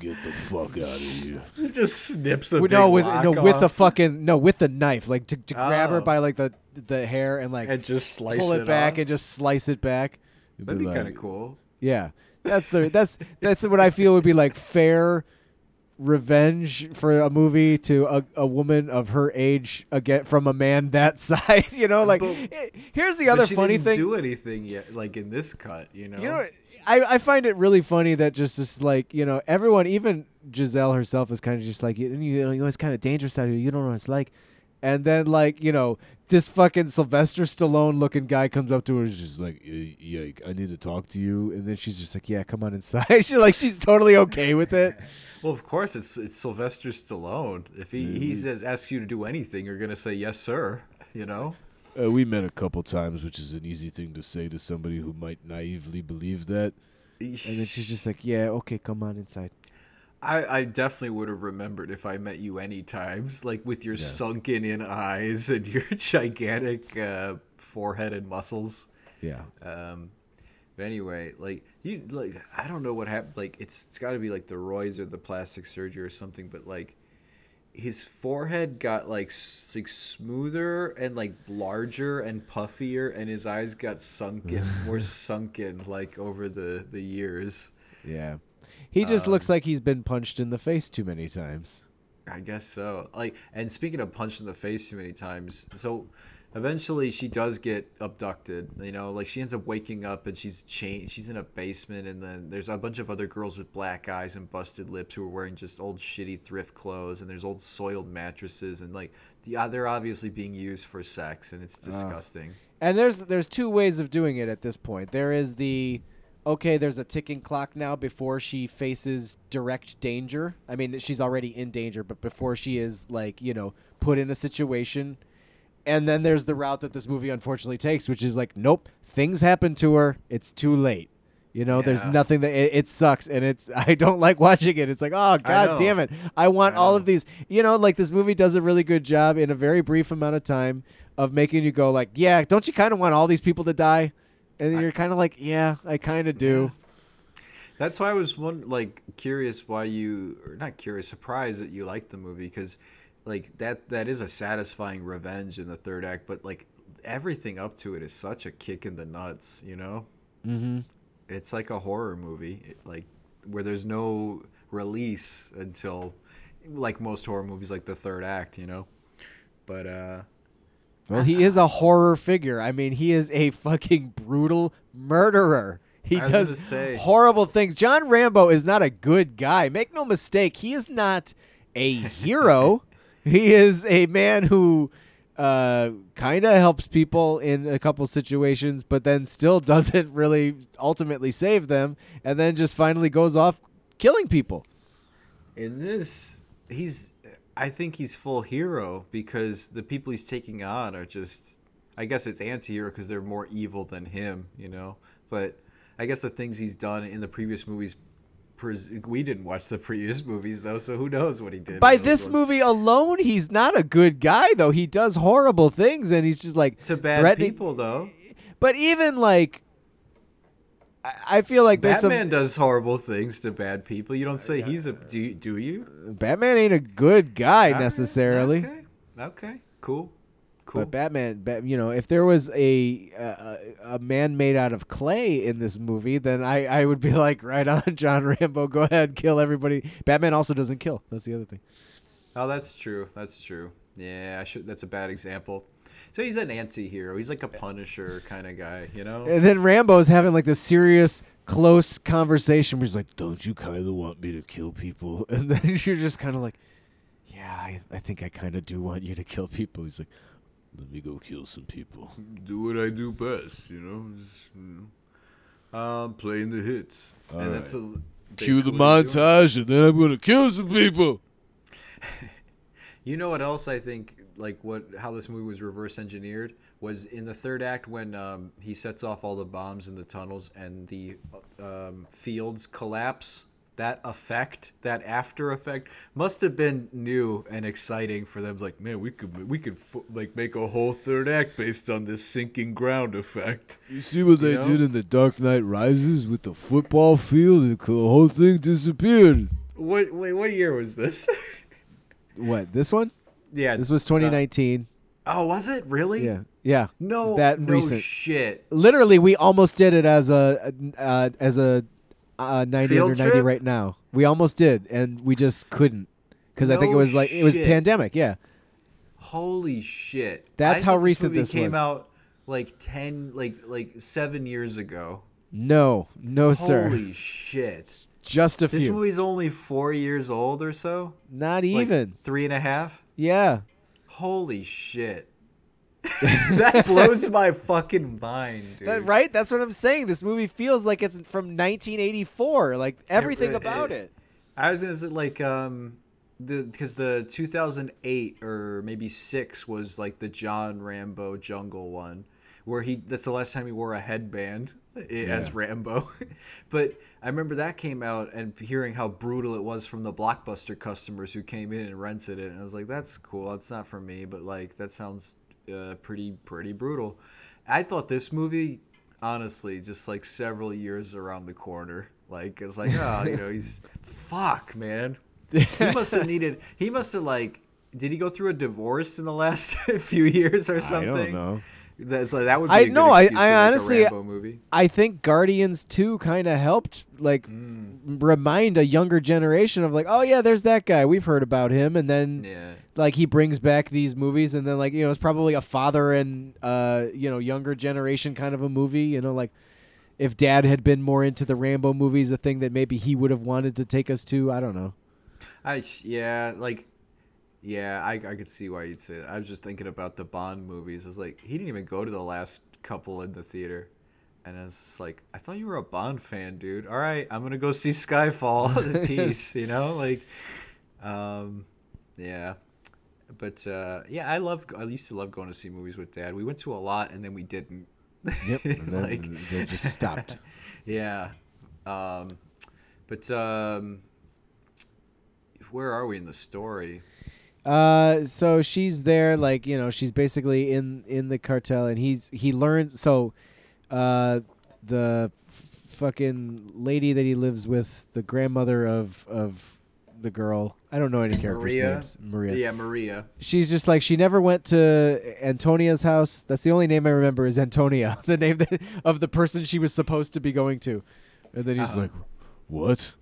get the fuck out of here. He <laughs> just snips a With- big no with lock no with the fucking no with the knife, like to, to grab her Oh. by like the the hair and like and just slice pull it, back off. and just slice it back. That'd be like- kind of cool. Yeah, that's the that's that's what I feel would be like fair revenge for a movie to a, a woman of her age again from a man that <laughs> size. You know, like But- eh, here's the other funny thing. do anything yet, like in this cut, you know. You know, I, I find it really funny that just this like you know everyone, even Giselle herself, is kind of just like you, you know it's kind of dangerous out here. You don't know what it's like, and then like you know this fucking Sylvester Stallone looking guy comes up to her, and just like, yeah, I need to talk to you. and then she's just like, yeah, come on inside. <laughs> she like she's totally okay with it. <laughs> Well, of course, it's it's Sylvester Stallone. If he he says asks you to do anything, you're gonna say yes, sir. You know. Uh, we met a couple times, which is an easy thing to say to somebody who might naively believe that. And then she's just like, yeah, okay, come on inside. I, I definitely would have remembered if I met you any times, like with your sunken in eyes and your <laughs> gigantic uh, forehead and muscles. Yeah. Um, but anyway, like you, like I don't know what happened. Like it's it's got to be like the roids or the plastic surgery or something. But like his forehead got like s- like smoother and like larger and puffier, and his eyes got sunken, <laughs> more sunken, like over the the years. Yeah. He just looks like he's been punched in the face too many times. I guess so. Like, and speaking of punched in the face too many times, so eventually she does get abducted. You know, like she ends up waking up and she's chained. She's in a basement, and then there's a bunch of other girls with black eyes and busted lips who are wearing just old shitty thrift clothes, and there's old soiled mattresses, and like the uh, they're obviously being used for sex, and it's disgusting. And there's there's two ways of doing it at this point. There is the okay, there's a ticking clock now before she faces direct danger. I mean, she's already in danger, but before she is like, you know, put in a situation. And then there's the route that this movie unfortunately takes, which is like, nope, things happen to her. It's too late. You know, there's nothing that it, it sucks, and it's <laughs> I don't like watching it. It's like, oh god damn it! I want I all of these. You know, like this movie does a really good job in a very brief amount of time of making you go like, yeah, don't you kind of want all these people to die? And then you're kind of like, yeah, I kind of do. That's why I was one like curious why you or not curious, surprised that you liked the movie because like that that is a satisfying revenge in the third act, but like everything up to it is such a kick in the nuts, you know? Mm-hmm. It's like a horror movie, it, like where there's no release until like most horror movies like the third act, you know? But uh Well, he is a horror figure. I mean, he is a fucking brutal murderer. He I was gonna does horrible things. John Rambo is not a good guy. Make no mistake, he is not a hero. <laughs> he is a man who uh, kind of helps people in a couple situations, but then still <laughs> doesn't really ultimately save them, and then just finally goes off killing people. In this, he's. I think he's full hero because the people he's taking on are just. I guess it's anti-hero because they're more evil than him, you know. But I guess the things he's done in the previous movies. pres- We didn't watch the <laughs> previous movies though, so who knows what he did. By this ones. movie alone, he's not a good guy, though. He does horrible things, and he's just like to bad people though. But even like, I, feel like there's Batman does horrible things to bad people. You don't say he's a uh, do you, do you? Batman ain't a good guy All right, necessarily. Okay. Okay. Cool. Cool. But Batman, you know, if there was a, a a man made out of clay in this movie, then I, I would be <laughs> like, right on, John Rambo, go ahead, kill everybody. Batman also doesn't kill. That's the other thing. Oh, that's true. That's true. Yeah, I should. That's a bad example. So he's an anti-hero. He's like a Punisher kind of guy, you know. And then Rambo's having like this serious, close conversation where he's like, "Don't you kind of want me to kill people?" <laughs> And then <laughs> you're just kind of like, "Yeah, I, I think I kind of do want you to kill people." He's like, "Let me go kill some people." Do what I do best, you know. Just, you know. Um, playing the hits. All and right. that's a, Cue the what he's doing. montage, and then I'm gonna kill some people. <laughs> You know what else I think like what how this movie was reverse engineered was in the third act when um, he sets off all the bombs in the tunnels and the um, fields collapse. That effect, that after effect, must have been new and exciting for them. It's like, Man, we could we could f- like make a whole third act based on this sinking ground effect. You see what they know? did in the Dark Knight Rises with the football field? The whole thing disappeared. what? Wait, what year was this? <laughs> What this one? Yeah, This was 2019. Oh, was it really? yeah, yeah. No, that no recent. shit. Literally, we almost did it as a uh, as a uh, 90 Field under 90 trip? right now. We almost did, and we just couldn't because I think it was like it was pandemic. Yeah. Holy shit! That's I how recent movie this came was. out. Like ten, like like seven years ago. No, no, sir. Holy shit! Just a This few. movie's only four years old or so. Not Like, even. three and a half. Yeah. Holy shit! <laughs> that blows my fucking mind, dude. That, right? That's what I'm saying. This movie feels like it's from 1984. Like everything it- about it- it. I was gonna say like um the because the 2008 or maybe six was like the John Rambo Jungle one where he that's the last time he wore a headband i- as Rambo. <laughs> but I remember that came out and hearing how brutal it was from the blockbuster customers who came in and rented it and I was like that's cool. That's not for me, but like that sounds uh, pretty pretty brutal. I thought this movie honestly just like several years around the corner. Like it's like oh you know he's <laughs> fuck man. He <laughs> must have needed. He must have like. Did he go through a divorce in the last <laughs> few years or something? I don't know. That's like that would be. I know, I- I to make a honestly- Rambo movie. I think Guardians 2 kind of helped like remind a younger generation of like, oh yeah, there's that guy. We've heard about him and then Yeah. like he brings back these movies and then like, you know, it's probably a father and uh, you know, younger generation kind of a movie, you know, like if dad had been more into the Rambo movies, a thing that maybe he would have wanted to take us to, I don't know. I yeah like. Yeah, I, I could see why you'd say that. I was just thinking about the Bond movies. It's like he didn't even go to the last couple in the theater, and it's just like I thought you were a Bond fan, dude. All right, I'm gonna go see Skyfall. <laughs> <laughs> Peace, you know, like, um, yeah. But uh, yeah, I love. I used to love going to see movies with Dad. We went to a lot, and then we didn't. Yep. <laughs> Then they just stopped. yeah. Um, but um, where are we in the story? Uh, so she's there, like you know, she's basically in in the cartel, and he's he learns. So, uh, the f- fucking lady that he lives with, the grandmother of of the girl. I don't know any characters' Maria. names. Maria. Yeah, Maria. She's just like she never went to Antonia's house. That's the only name I remember is Antonia, <laughs> the name that, of the person she was supposed to be going to. And then he's Uh-huh. like, What?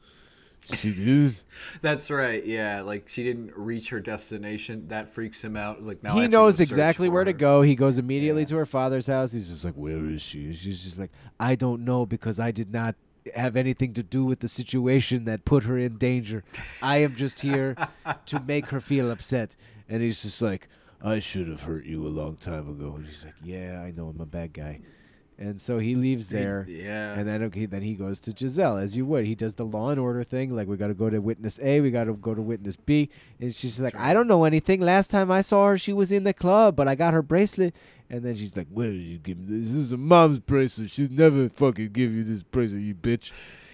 She did? <laughs> That's right. Yeah, like she didn't reach her destination. That freaks him out. It's like now he knows exactly where to go. He goes immediately Yeah. to her father's house. He's just like, "Where is she?" She's just like, "I don't know because I did not have anything to do with the situation that put her in danger. I am just here to make her feel upset." And he's just like, I should have hurt you a long time ago. and he's like, "Yeah, I know I'm a bad guy." And so he leaves there. Yeah. And then okay, then he goes to Giselle as you would. He does the law and order thing, like we got to go to witness A, we got to go to witness B, and she's like, I don't know anything. Last time I saw her, she was in the club, but I got her bracelet. And then she's like, Where did you give me this? This is a mom's bracelet. She'd never fucking give you this bracelet, you bitch.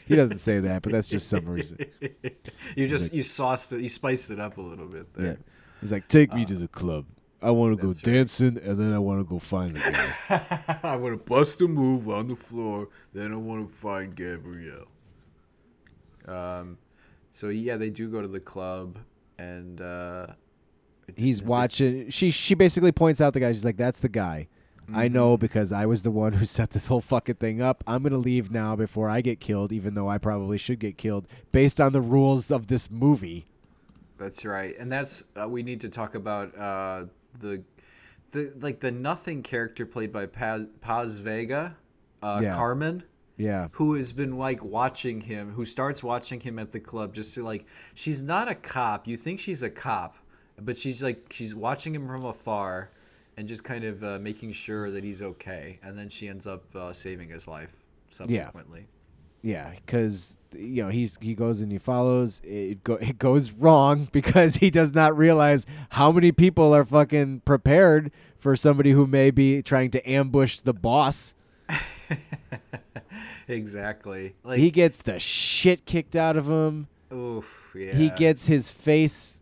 he doesn't say that, but that's just some reason. <laughs> you just you sauced it, you spiced it up a little bit Yeah. He's like, Take me uh, to the club. I want to go right. dancing, and then I want to go find the guy. <laughs> I want to bust a move on the floor, then I want to find Gabrielle. Um, so yeah, they do go to the club, and uh, He's watching. She she basically points out the guy. She's like, "That's the guy." I Mm-hmm. know because I was the one who <laughs> set this whole fucking thing up. I'm gonna leave now before I get killed, even though I probably should get killed based on the rules of this movie. That's right, and that's uh, we need to talk about uh, the the like the nothing character played by Paz, Paz Vega, uh, Yeah. Carmen. Yeah. who has been like watching him, who starts watching him at the club just to like she's not a cop. You think she's a cop, but she's like she's watching him from afar and just kind of uh, making sure that he's okay. And then she ends up uh, saving his life subsequently. Yeah, because you know he's he goes and he follows. It go it goes wrong <laughs> because he does not realize how many people are fucking prepared for somebody who may be trying to ambush the boss. <laughs> Exactly. Like he gets the shit kicked out of him. oof, yeah. He gets his face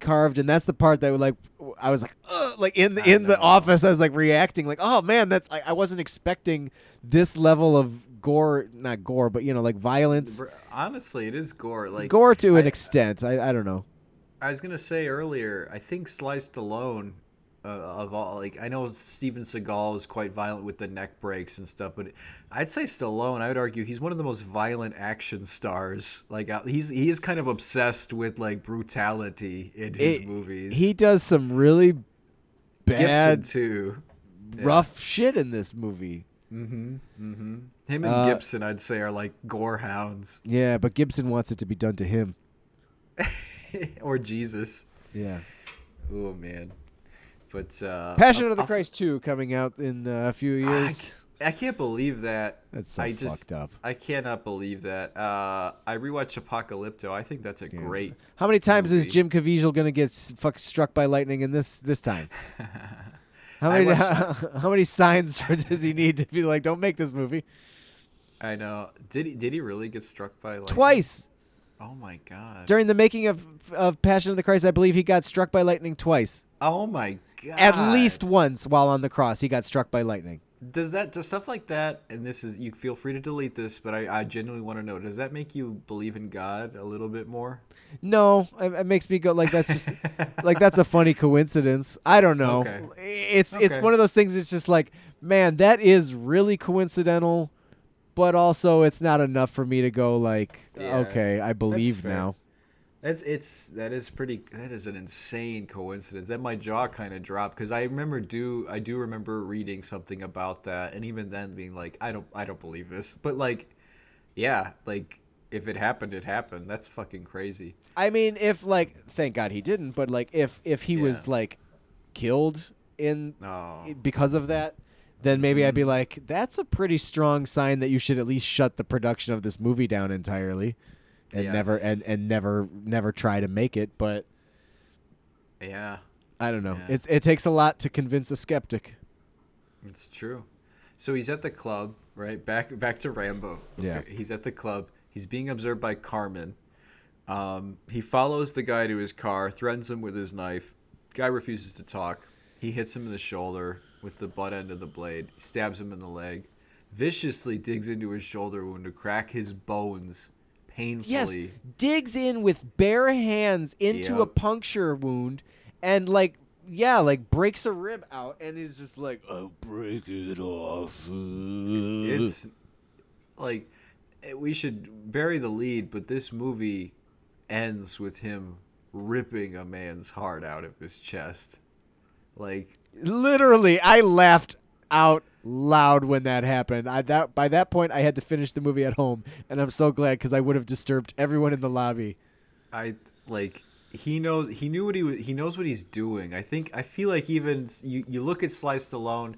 carved, and that's the part that like I was like, Ugh, like in the in the office, I was like reacting like, oh man, that's I, I wasn't expecting this level of gore, not gore, but you know like violence, Honestly, it is gore. Like gore to an I- extent. I I don't know. I was gonna say earlier, I think Sly Stallone, uh, of all, like I know Steven Seagal is quite violent with the neck breaks and stuff, but I'd say Stallone. I would argue he's one of the most violent action stars. Like uh, he's he is kind of obsessed with like brutality in his It- movies. He does some really Gibson bad, too. rough shit in this movie. Mm-hmm. Mm-hmm. Him and Uh, Gibson, I'd say, are like gore hounds <laughs> Yeah, but Gibson wants it to be done to him. or Jesus. Yeah. Oh man. But uh, Passion I'll- of the I'll Christ 2 coming out in uh, a few years. I, I can't believe that. That's so I just, fucked up. I cannot believe that. Uh, I rewatched Apocalypto. I think that's a great. How many times is. Jim Caviezel gonna get s- fuck struck by lightning in this this time? <laughs> How many watched- <laughs> how, many signs for <laughs> does he need to be like? Don't make this movie I know. Did he? Did he really get struck by lightning? twice Oh my god. during the making of of Passion of the Christ. I believe he got struck by lightning twice. oh my god. At least once while on the cross, he got struck by lightning. Does that does stuff like that? And this is you feel free to delete this, but I, I genuinely want to know. Does that make you believe in God a little bit more? No, it, it makes me go like that's just like that's a funny coincidence. I don't know. Okay. It's it's one of those things. It's just like, man, that is really coincidental, but also it's not enough for me to go like, Yeah, okay, I believe now. That's it's that is pretty that is an insane coincidence. That my jaw kind of dropped because I remember do I do remember reading something about that and even then being like I don't I don't believe this. But like yeah, like if it happened it happened. That's fucking crazy. I mean, if like, thank God he didn't, but like, if if he was like killed in No. because of that, then maybe. I'd be mm. like, that's a pretty strong sign that you should at least shut the production of this movie down entirely, and never and and never never try to make it. But Yeah. I don't know. Yeah. It it takes a lot to convince a skeptic. It's true. So he's at the club, right? Back back to Rambo. Yeah. He's at the club. He's being observed by Carmen. Um, he follows the guy to his car, threatens him with his knife. Guy refuses to talk. He hits him in the shoulder with the butt end of the blade. Stabs him in the leg. Viciously digs into his shoulder wound to crack his bones painfully. Yes, digs in with bare hands into a puncture wound, and like yeah, like breaks a rib out, and is just like, I'll break it off. it's like eh, we should bury the lead, but this movie ends with him ripping a man's heart out of his chest. Like literally i laughed out loud when that happened i that by that point i had to finish the movie at home and i'm so glad because i would have disturbed everyone in the lobby I like he knows he knew what he was he knows what he's doing. I think I feel like even you you look at Sly Stallone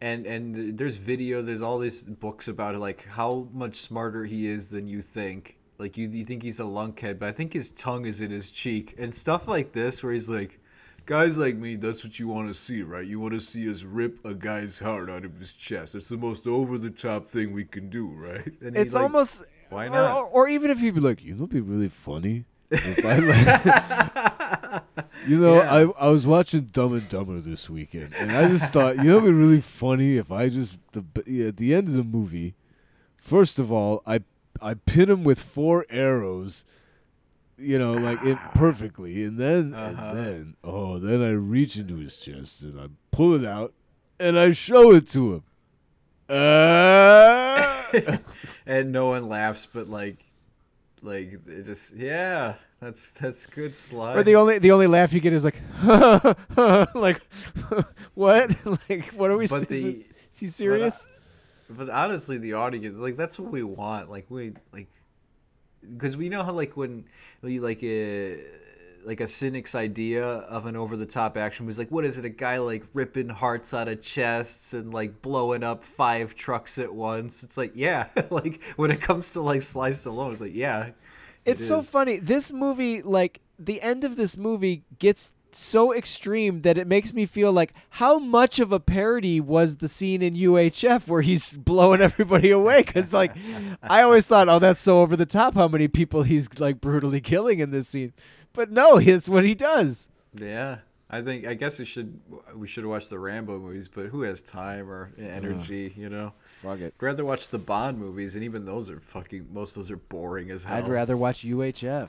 and and there's videos, there's all these books about like how much smarter he is than you think. Like you you think he's a lunkhead, but I think his tongue is in his cheek and stuff like this where he's like Guys like me, that's what you want to see, right? You want to see us rip a guy's heart out of his chest. That's the most over the top thing we can do, right? and it's like, almost why not? Or, or even if You'd be like, you know, what'd be really funny. If I <laughs> like, you know, I I was watching Dumb and Dumber this weekend, and I just thought, you know, it'd be really funny if I just the yeah, at the end of the movie, first of all, I I pin him with four arrows, you know, like it perfectly, and then Uh-huh. and then oh, then I reach into his chest and I pull it out, and I show it to him. Uh, <laughs> <laughs> and no one laughs, but like, like it just yeah, that's that's good slide. Or the only the only laugh you get is like, <laughs> like, what? like, what are we? But is, it- is he serious? But honestly, the audience like that's what we want. Like we like because we know how like when you like a like a cynic's idea of an over the top action was like what is it a guy like ripping hearts out of chests and like blowing up five trucks at once it's like yeah <laughs> like when it comes to like Sly Stallone it's like yeah It's it so funny. This movie, like the end of this movie, gets so extreme that it makes me feel like how much of a parody was the scene in UHF where he's blowing everybody away? Because like, I always thought, oh, that's so over the top. How many people he's like brutally killing in this scene? But no, it's what he does. Yeah, I think I guess we should we should watch the Rambo movies, but who has time or energy? You know, Fuck it. I'd rather watch the Bond movies, and even those are fucking. Most of those are boring as hell. I'd rather watch UHF.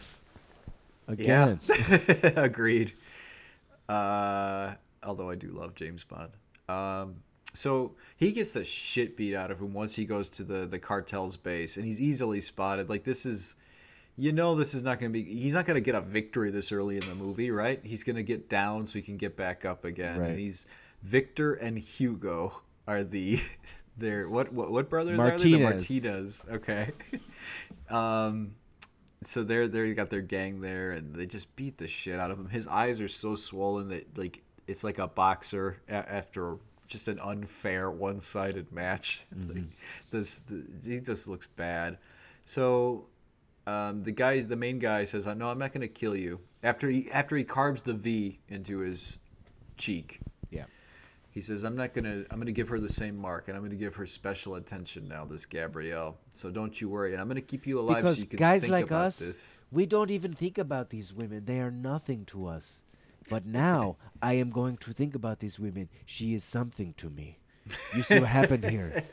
Again. Yeah, <laughs> agreed. Uh, although I do love James Bond. Um, so he gets the shit beat out of him once he goes to the the cartel's base, and he's easily spotted. Like this is, you know, this is not going to be. He's not going to get a victory this early in the movie, right? He's going to get down so he can get back up again. Right. And he's Victor and Hugo are the. <laughs> They're what what what brothers are they? The Martinez. Martinez. Okay. <laughs> um, so they're they got their gang there and they just beat the shit out of him. His eyes are so swollen that like it's like a boxer a- after just an unfair one-sided match. <laughs> Like, this the, he just looks bad. So um, the guy, the main guy, says, "No, I'm not going to kill you." After he after he carves the V into his cheek. He says, "I'm not gonna. I'm gonna give her the same mark, and I'm gonna give her special attention now. This Gabrielle. So don't you worry, and I'm gonna keep you alive Because so you can guys think like about us, this." we don't even think about these women. They are nothing to us. But <laughs> now I am going to think about these women. She is something to me. You see what happened here?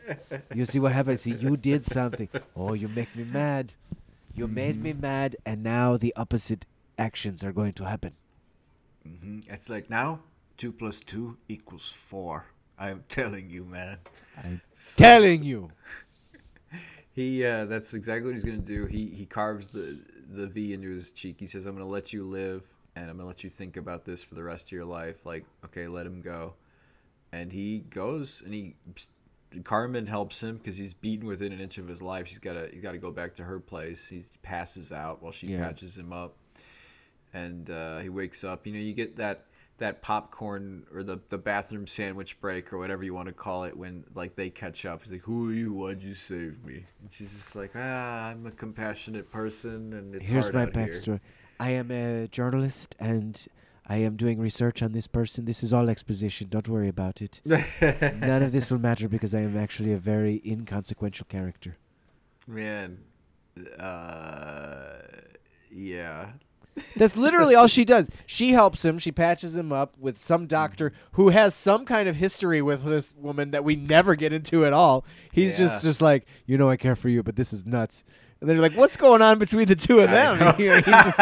You see what happened? See, you did something. Oh, you make me mad. You made me mad, and now the opposite actions are going to happen. hmm It's like now two plus two equals four. I'm <laughs> telling you, man. I'm telling you. <laughs> He uh, that's exactly what he's gonna do. He he carves the the V into his cheek. He says, "I'm gonna let you live, and I'm gonna let you think about this for the rest of your life." Like, okay, let him go. And he goes, and he Carmen helps him because he's beaten within an inch of his life. She's gotta he's got to go back to her place. He passes out while she Yeah. patches him up, and uh, he wakes up. You know, you get that that popcorn or the the bathroom sandwich break or whatever you want to call it when like they catch up. He's like, "Who are you? Why'd you save me?" And she's just like, "Ah, I'm a compassionate person, and it's Here's hard my out here." backstory. I am a journalist and I am doing research on this person. This is all exposition. Don't worry about it. <laughs> None of this will matter because I am actually a very inconsequential character. Man, uh, yeah, That's literally all she does. She helps him. She patches him up with some doctor who has some kind of history with this woman that we never get into at all. He's just Yeah. just like, you know, I care for you, but this is nuts. And they're like, what's going on between the two of <laughs> them? And <laughs> he, he just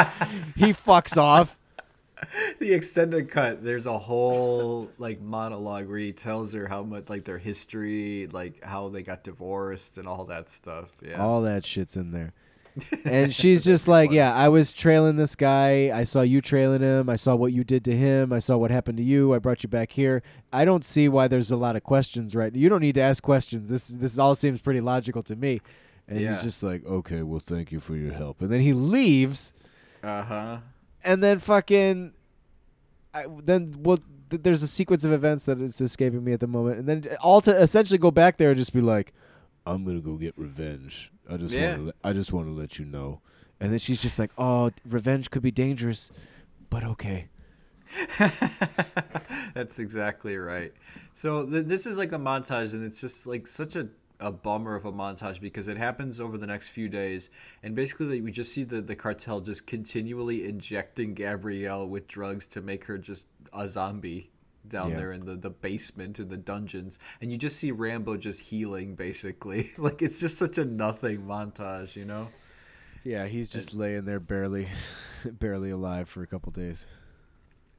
he fucks off. the extended cut. There's a whole like monologue where he tells her how much like their history, like how they got divorced and all that stuff. Yeah. All that shit's in there. And she's <laughs> just like, yeah, I was trailing this guy. I saw you trailing him. I saw what you did to him. I saw what happened to you. I brought you back here. I don't see why there's a lot of questions right. You don't need to ask questions. This this all seems pretty logical to me. And Yeah. he's just like, okay, well, thank you for your help. And then he leaves, Uh huh. and then fucking, I, then well, th- there's a sequence of events that is escaping me at the moment, and then all to essentially go back there and just be like, I'm gonna go get revenge. I just Yeah. want to. I just want to let you know. And then she's just like, "Oh, revenge could be dangerous, but okay." <laughs> That's exactly right. So th- this is like a montage, and it's just like such a a bummer of a montage because it happens over the next few days, and basically we just see the the cartel just continually injecting Gabrielle with drugs to make her just a zombie down Yeah. there in the, the basement in the dungeons and you just see rambo just healing basically <laughs> like it's just such a nothing montage you know Yeah, he's just laying there barely, <laughs> barely alive for a couple days.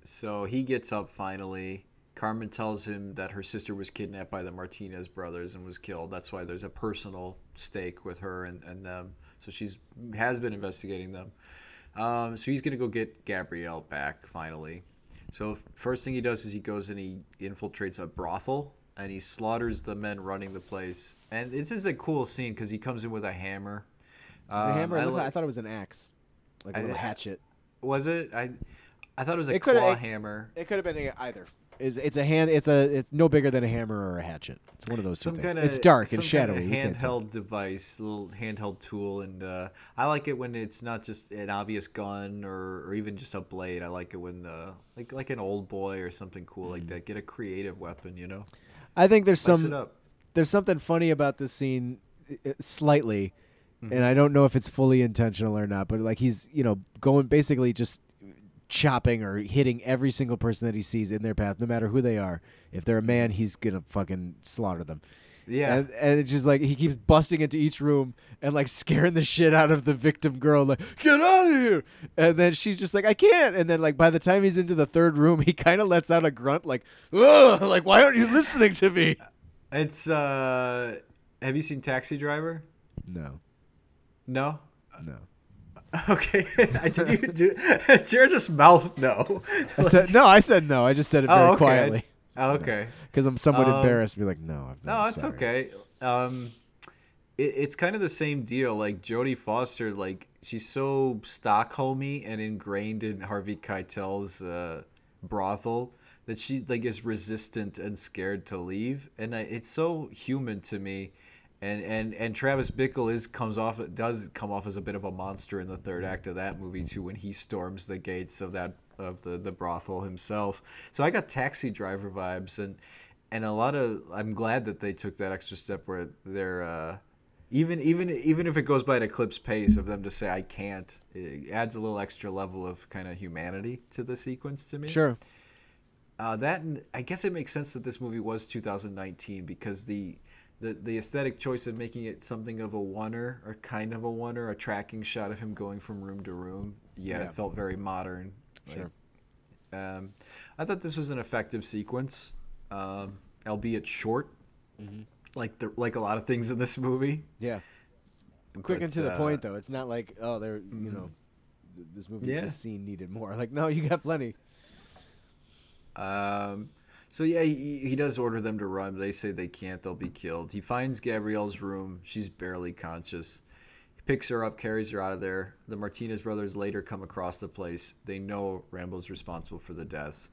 So he gets up finally. Carmen tells him that her sister was kidnapped by the Martinez brothers and was killed. That's why there's a personal stake with her and, and them. So she's has been investigating them. Um, so he's gonna go get Gabrielle back finally. So first thing he does is he goes and he infiltrates a brothel and he slaughters the men running the place. And this is a cool scene because he comes in with a hammer. It a Um, hammer? I I, I thought it was an axe, like a I- little hatchet. was it? I I thought it was a It claw hammer. It could have been either. Is it's a hand? It's a it's no bigger than a hammer or a hatchet. It's one of those some two things. of it's dark and shadowy. Kind of handheld device, little handheld tool, and uh, I like it when it's not just an obvious gun or, or even just a blade. I like it when uh, like like an Oldboy or something cool Mm. like that. Get a creative weapon, you know. I think there's Spice some there's something funny about this scene, uh, slightly, Mm-hmm. and I don't know if it's fully intentional or not. But like he's you know going basically just chopping or hitting every single person that he sees in their path, no matter who they are. If they're a man, he's gonna fucking slaughter them. Yeah. And, and it's just like he keeps busting into each room and like scaring the shit out of the victim girl, like, get out of here. And then she's just like, I can't. And then, like, by the time he's into the third room, he kind of lets out a grunt, like, ugh, like, why aren't you listening to me? It's uh, have you seen Taxi Driver? No, No. no. <laughs> Okay. <laughs> Did you do? <laughs> You just mouth no? I said, no, I said no. I just said it very oh, okay. quietly Oh, okay. because I'm somewhat Um, embarrassed to be like, no, I've No, it's sorry. okay. Um, it, it's kind of the same deal. Like Jodie Foster, like she's so Stockholmy and ingrained in Harvey Keitel's uh, brothel that she like is resistant and scared to leave, and I, it's so human to me. And, and and Travis Bickle is comes off does come off as a bit of a monster in the third act of that movie too when he storms the gates of that of the the brothel himself. So I got Taxi Driver vibes and and a lot of I'm glad that they took that extra step where they're uh, even even even if it goes by an eclipse pace of them to say I can't, it adds a little extra level of kind of humanity to the sequence to me. Sure. Uh, that I guess it makes sense that this movie was 2019 because the the the aesthetic choice of making it something of a oneer or kind of a oneer, a tracking shot of him going from room to room. Yeah, Yeah. it felt very modern. Sure. Like, um, I thought this was an effective sequence, um, albeit short, Mm-hmm. like the like a lot of things in this movie. Yeah. Quick But, and to the uh, point, though. It's not like, oh, they're, you know, this movie, Yeah. this scene needed more. <laughs> Like, no, you got plenty. Um, so yeah, he, he does order them to run. They say they can't; they'll be killed. He finds Gabrielle's room. She's barely conscious. He picks her up, carries her out of there. The Martinez brothers later come across the place. They know Rambo's responsible for the deaths.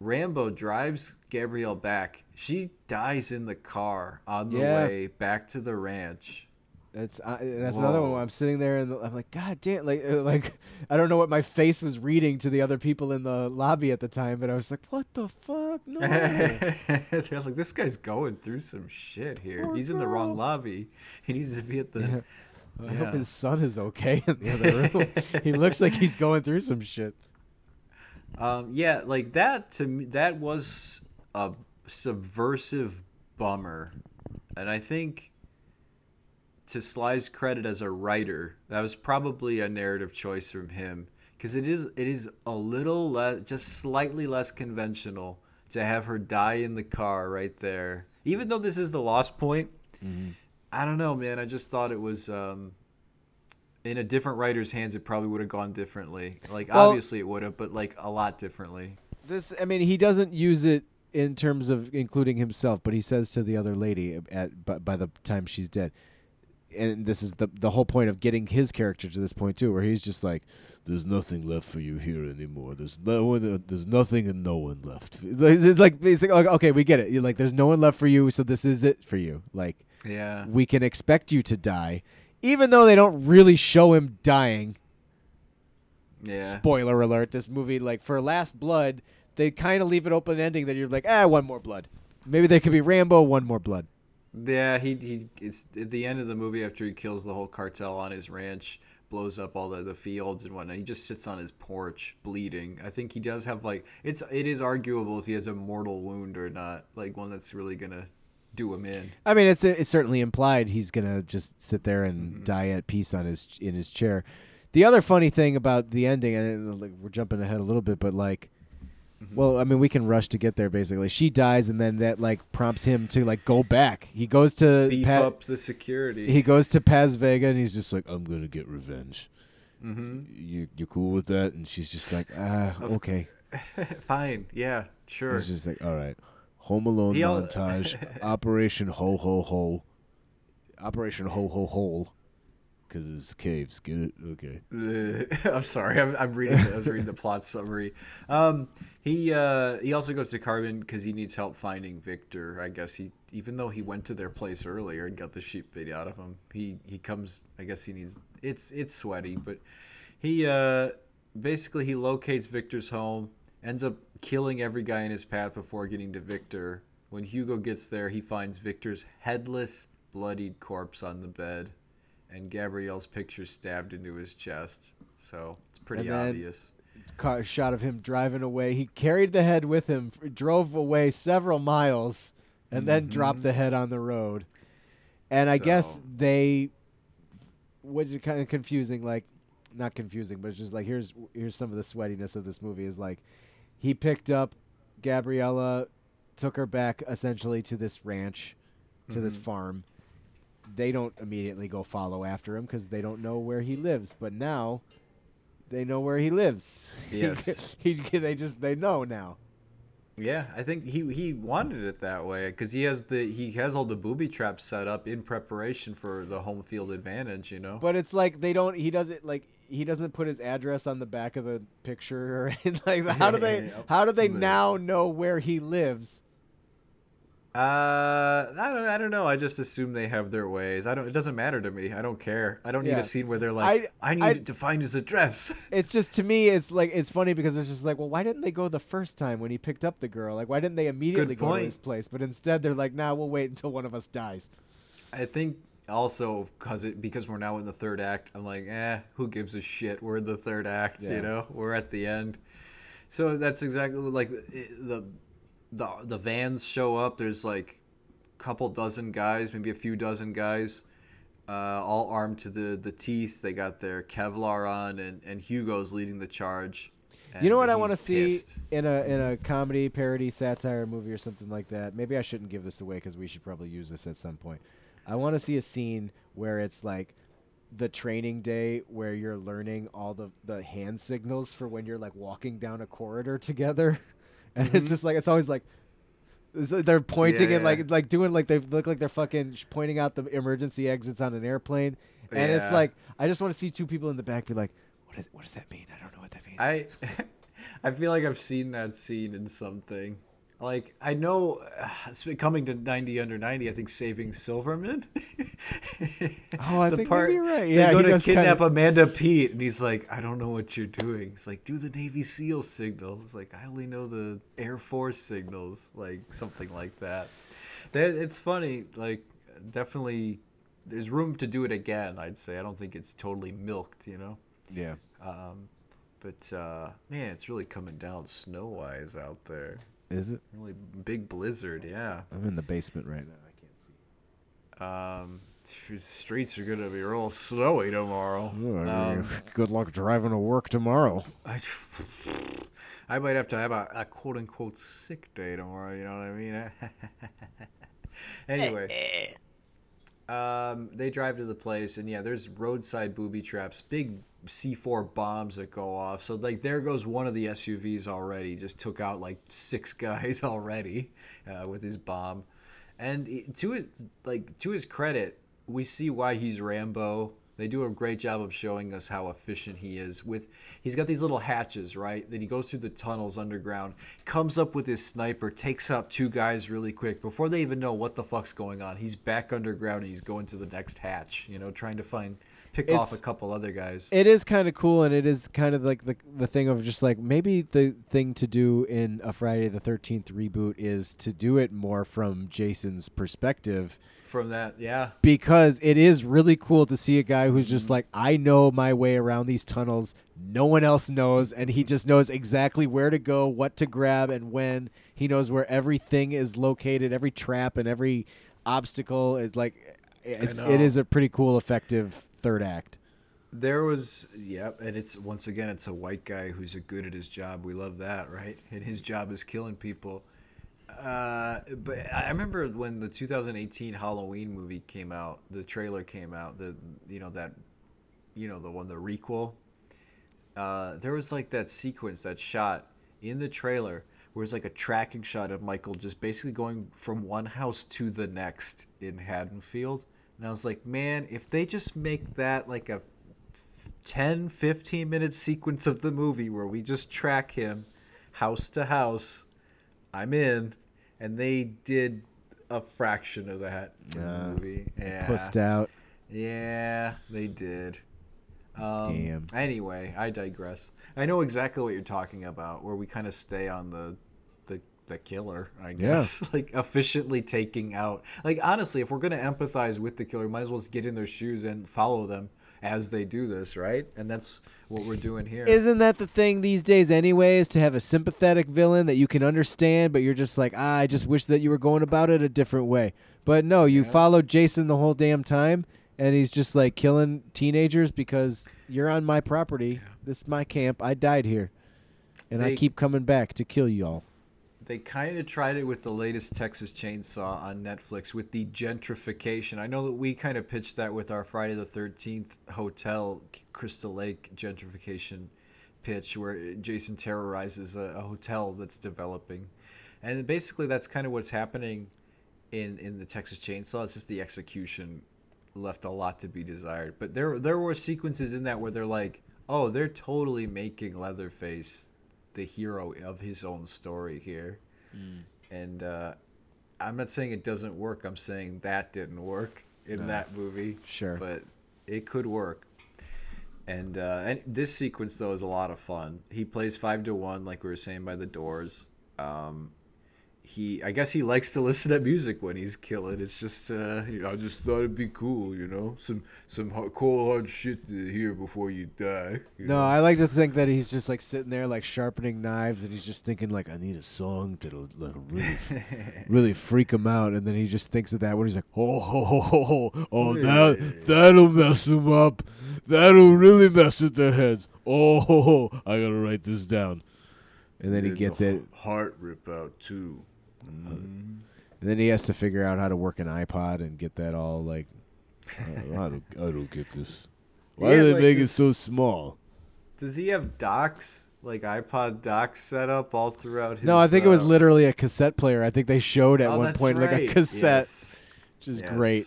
Rambo drives Gabrielle back. She dies in the car on the Yeah. way back to the ranch. That's uh, that's another one where I'm sitting there and I'm like, God damn! Like, uh, like I don't know what my face was reading to the other people in the lobby at the time, but I was like, What the fuck? No. <laughs> They're like, this guy's going through some shit here. Poor He's in the wrong lobby. He needs to be at the. I Yeah. hope his son is okay in the other room. he looks like he's <laughs> going through some shit. Um, yeah, like that to me, that was a subversive bummer, and I think to Sly's credit as a writer, that was probably a narrative choice from him because it is it is a little less, just slightly less conventional to have her die in the car right there. Even though this is the lost point, I don't know, man. I just thought it was. Um, in a different writer's hands, it probably would have gone differently. Like Well- obviously it would have, but like a lot differently. This, I mean, he doesn't use it in terms of including himself, but he says to the other lady at by, by the time she's dead, and this is the the whole point of getting his character to this point too, where he's just like, There's nothing left for you here anymore. There's no one. Uh, there's nothing and no one left. <laughs> it's like basically, like, okay, we get it. You're like, there's no one left for you, so this is it for you. Like, Yeah. we can expect you to die, even though they don't really show him dying. Yeah. Spoiler alert: This movie, like for Last Blood, they kind of leave it open ending that you're like, ah, one more blood. Maybe there could be Rambo, one more blood. Yeah, he he. It's at the end of the movie after he kills the whole cartel on his ranch, blows up all the, the fields and whatnot. He just sits on his porch bleeding. I think he does have like it's it is arguable if he has a mortal wound or not, like one that's really gonna do him in. I mean, it's it's certainly implied he's gonna just sit there and mm-hmm. die at peace on his in his chair. The other funny thing about the ending, and like, we're jumping ahead a little bit, but like, well, I mean, we can rush to get there. Basically, she dies, and then that like prompts him to like go back. He goes to Beef Pa- up the security. he goes to Paz Vega, and he's just like, I'm gonna get revenge. hmm You you cool with that? And she's just like, ah, okay. <laughs> Fine. Yeah. Sure. It's just like, all right. Home Alone He montage, <laughs> Operation Ho Ho Ho, Operation Ho Ho Hole, because it's caves. It? Okay. <laughs> I'm sorry. I'm, I'm reading. I was reading the plot <laughs> summary. Um, he uh, he also goes to Carmen because he needs help finding Victor. I guess he, even though he went to their place earlier and got the sheep bait out of him, he he comes. I guess he needs. It's it's sweaty, but he uh, basically he locates Victor's home, ends up killing every guy in his path before getting to Victor. When Hugo gets there, he finds Victor's headless, bloodied corpse on the bed and Gabrielle's picture stabbed into his chest. So it's pretty obvious. car shot of him driving away. He carried the head with him, drove away several miles, and then mm-hmm. dropped the head on the road. And I guess they, which is kind of confusing, like not confusing, but it's just like here's here's some of the sweatiness of this movie is like he picked up Gabriella, took her back essentially to this ranch, to this mm-hmm. farm. They don't immediately go follow after him because they don't know where he lives. But now they know where he lives. <laughs> Yes. he, they just they know now. Yeah, I think he he wanted it that way because he has the he has all the booby traps set up in preparation for the home field advantage. You know. But it's like they don't. He doesn't like. He doesn't put his address on the back of the picture or <laughs> anything like. that. How do they? How do they now know where he lives? Uh, I don't. I don't know. I just assume they have their ways. I don't. It doesn't matter to me. I don't care. I don't need Yeah. a scene where they're like, I, I- need I- to find his address. <laughs> It's just to me, it's like it's funny because it's just like, well, why didn't they go the first time when he picked up the girl? Like, why didn't they immediately go to his place? But instead, they're like, nah, we'll wait until one of us dies. I think also because it because we're now in the third act. I'm like, eh, who gives a shit? We're in the third act. Yeah. You know, we're at the end. So that's exactly like the the the vans show up. There's like a couple dozen guys, maybe a few dozen guys, uh, all armed to the the teeth. They got their Kevlar on, and and Hugo's leading the charge. you know what I want to see in a in a comedy parody satire movie or something like that. Maybe I shouldn't give this away because we should probably use this at some point. I want to see a scene where it's like the training day where you're learning all the the hand signals for when you're like walking down a corridor <laughs> together, and it's just like it's always like. they're pointing and Mm-hmm. Like like doing like they look like they're fucking pointing out the emergency exits on an airplane, and it's like I just want to see two people in the back be like, what, is, what does that mean? I don't know what that means. I <laughs> I feel like I've seen that scene in something. Like I know, <sighs> uh, coming to ninety under ninety. I think saving Silverman. <laughs> Oh, I think maybe you're right. They Yeah, go he to kidnap kinda- Amanda Peet, and he's like, "I don't know what you're doing." He's like, "Do the Navy SEAL signal." It's like, "I only know the Air Force signals," like something like that. That it's funny. Like definitely, there's room to do it again. I'd say. I don't think it's totally milked. You know. yeah. Um, but uh, man, it's really coming down snow wise out there. Is it? Really big blizzard, yeah. I'm in the basement right now. I can't see. Um, the streets are gonna be real snowy tomorrow. Um, <laughs> good luck driving to work tomorrow. I, I might have to have a, a quote unquote sick day tomorrow. You know what I mean? <laughs> anyway, um, they drive to the place, and yeah, there's roadside booby traps, big C4 bombs that go off. So like, there goes one of the SUVs already. Just took out like six <laughs> guys already uh, with his bomb. And to his like to his credit, we see why he's Rambo. They do a great job of showing us how efficient he is. With he's got these little hatches, right? That he goes through the tunnels underground, comes up with his sniper, takes out two guys really quick before they even know what the fuck's going on. He's back underground and he's going to the next hatch, you know, trying to find pick off a couple other guys. It is kind of cool, and it is kind of like the the thing of just like maybe the thing to do in a Friday the Thirteenth reboot is to do it more from Jason's perspective From that, yeah, because it is really cool to see a guy who's just mm-hmm. like I know my way around these tunnels. No one else knows, and he just knows exactly where to go, what to grab, and when. He knows where everything is located, every trap and every obstacle is like. It's it is a pretty cool, effective third act. There was, yep, and it's once again, it's a white guy who's a good at his job. We love that, right? And his job is killing people. Uh, but I remember when the 2018 Halloween movie came out, the trailer came out, the you know that, you know the one the requel. Uh, there was like that sequence, that shot in the trailer where it's like a tracking shot of Michael just basically going from one house to the next in Haddonfield. And I was like, man, if they just make that like a 10, 15 minute sequence of the movie where we just track him house to house, I'm in. And they did a fraction of that in the movie. Yeah. Pussed out. Yeah, they did. Um, Damn. Anyway, I digress. I know exactly what you're talking about, where we kind of stay on the, the the killer, I Yeah. guess, <laughs> like efficiently taking out. Like honestly, if we're gonna empathize with the killer, might as well just get in their shoes and follow them as they do this, right? And that's what we're doing here. Isn't that the thing these days, anyways? To have a sympathetic villain that you can understand, but you're just like, ah, I just wish that you were going about it a different way. But no, you followed Jason the whole damn time, and he's just like killing teenagers because you're on my property. This is my camp. I died here, and I keep coming back to kill y'all. They kind of tried it with the latest Texas Chainsaw on Netflix with the gentrification. I know that we kind of pitched that with our Friday the 13th hotel Crystal Lake gentrification pitch where Jason terrorizes a, a hotel that's developing. And basically that's kind of what's happening in in the Texas Chainsaw. It's just the execution left a lot to be desired. But there there were sequences in that where they're like, "Oh, they're totally making Leatherface the hero of his own story here. And uh, I'm not saying it doesn't work. I'm saying that didn't work in that movie. Sure. But it could work. And uh, and this sequence though is a lot of fun. He plays five to one, like we were saying by the Doors. Um, he, I guess he likes to <laughs> listen to music when he's killing. It's just, uh, you know, I just thought it'd be cool, you know, some some hard, cold hard shit to hear before you die. you No, know? I like to think that he's just like sitting there, like sharpening knives, and he's just thinking like, I need a song that'll, that'll really, <laughs> really freak him out. And then he just thinks of that when he's like, oh, ho, ho, ho, ho. oh, that that'll mess him up. That'll really mess with their heads. Oh, ho, ho. I gotta write this down. And then he gets the it, Heart rip out too. And then he has to figure out how to work an iPod and get that all like. I, I don't, I don't get this. <laughs> Why Yeah, do they like make this- it so small? Does he have docks, like iPod docks set up all throughout his No, I think it was uh, literally a cassette player. I think they showed at oh, one point like a cassette, Yes. which is Yes. great.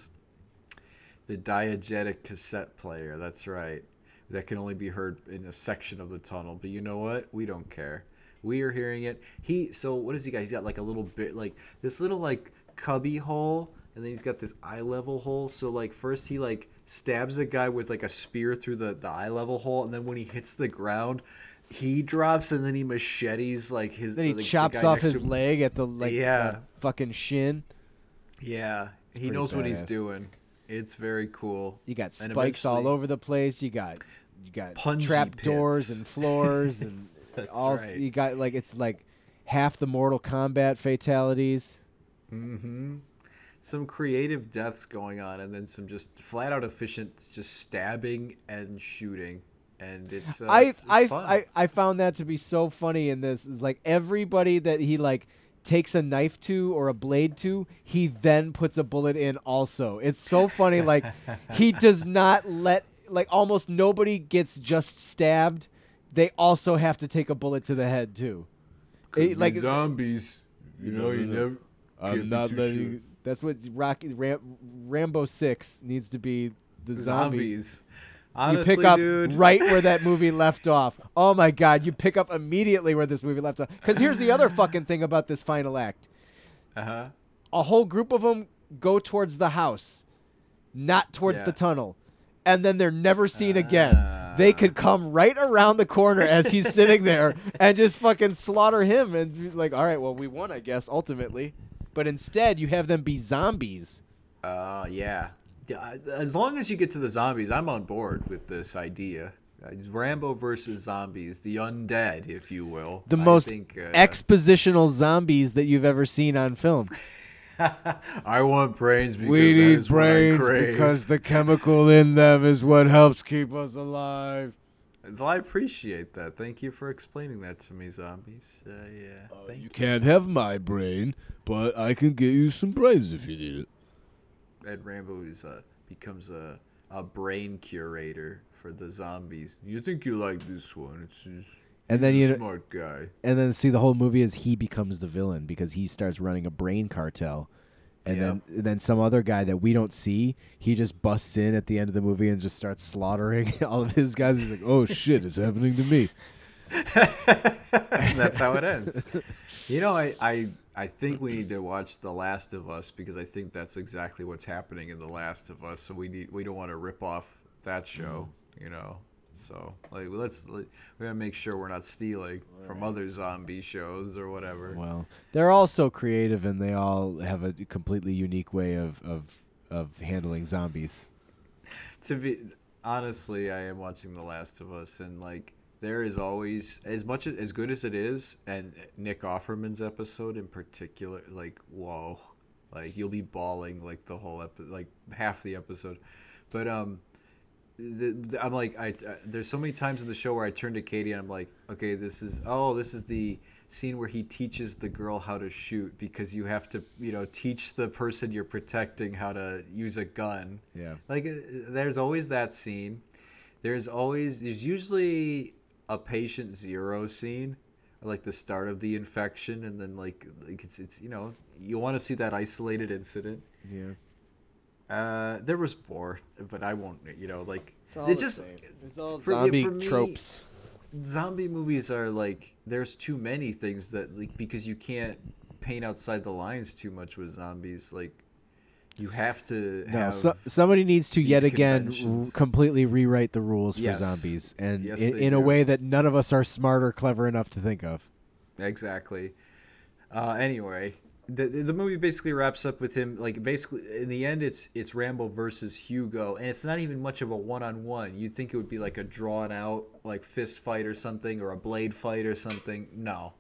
The diegetic cassette player, that's right. That can only be heard in a section of the tunnel. But you know what? We don't care. We are hearing it. He so what does he got? He's got like a little bit like this little like cubby hole and then he's got this eye level hole. So like first he like stabs a guy with like a spear through the, the eye level hole and then when he hits the ground he drops and then he machetes like his Then he the- chops off his leg at the like Yeah. the fucking shin. Yeah. he pretty knows what he's doing. It's very cool. You got spikes all over the place. You got you got trap doors and floors <laughs> and <laughs> all. right. You got like it's like half the Mortal Kombat fatalities. Mm-hmm. Some creative deaths going on, and then some just flat out efficient, just stabbing and shooting, and it's. Uh, I it's, it's I, fun. I I found that to be so funny in this. Is like everybody that he like takes a knife to or a blade to, he then puts a bullet in also. It's so funny like he <laughs> does not let like almost nobody gets just stabbed. They also have to take a bullet to the head too. It- like zombies, you know, you never. I'm not letting you. that's what Rocky Ram, Rambo 6 needs to be the zombie. zombies. You pick up dude. right where that <laughs> movie left off. Oh my god, you pick up immediately where this movie left off. Because here's the other fucking thing about this final act: Uh-huh. a whole group of them go towards the house, not towards Yeah. the tunnel. and then they're never seen again. They could come right around the corner as he's sitting there and just fucking slaughter him and be like, all right, well, we won, I guess, ultimately. But instead, you have them be zombies. Uh, yeah. Yeah, As long as you get to the zombies, I'm on board with this idea. Uh, Rambo versus zombies, the undead, if you will. The I most think, uh, expositional zombies that you've ever seen on film. <laughs> <laughs> I want brains because We that need is what I brains because the chemical in them is what helps keep us alive. Well, I appreciate that. Thank you for explaining that to me, zombies. Uh, yeah. Thank You you. can't have my brain, but I can get you some brains if you need it. Ed Rambo is uh, becomes a a brain curator for the zombies. You think you like this one? It's just, And then you smart guy. and then see the whole movie is he becomes the villain because he starts running a brain cartel. And then and then some other guy that we don't see, he just busts in at the end of the movie and just starts slaughtering <laughs> all of his guys. He's like, Oh <laughs> shit, it's happening to me. And <laughs> that's how it ends. You know, I, I I think we need to watch The Last of Us because I think that's exactly what's happening in The Last of Us. So we need we don't want to rip off that show, mm. you know. So like let's like, we gotta make sure we're not stealing from other zombie shows or whatever. Well, they're all so creative and they all have a completely unique way of of, of handling zombies. to be honestly, I am watching The Last of Us, and like there is always as much as good as it is, and Nick Offerman's episode in particular, like whoa, like you'll be bawling like the whole episode, like half the episode, but um. The, the- I'm like I, I there's so many times in the show where I turn to Katie and I'm like okay this is oh this is the scene where he teaches the girl how to shoot because you have to you know teach the person you're protecting how to use a gun Yeah. like uh, there's always that scene there's always there's usually a patient zero scene or like the start of the infection and then like like it's it's you know you want to see that isolated incident Yeah. Uh there was more but i won't you know like It's all it's just. It's all for- zombie for me- tropes. zombie movies are like there's too many things that like because you can't paint outside the lines too much with zombies like you have to No, have so, somebody needs to yet again r- completely rewrite the rules Yes. for zombies, and Yes, in, in a way that none of us are smart or clever enough to think of. Exactly. Uh, anyway, the the movie basically wraps up with him like basically in the end it's it's Rambo versus Hugo, and it's not even much of a one on one. You'd think it would be like a drawn out like fist fight or something or a blade fight or something. No.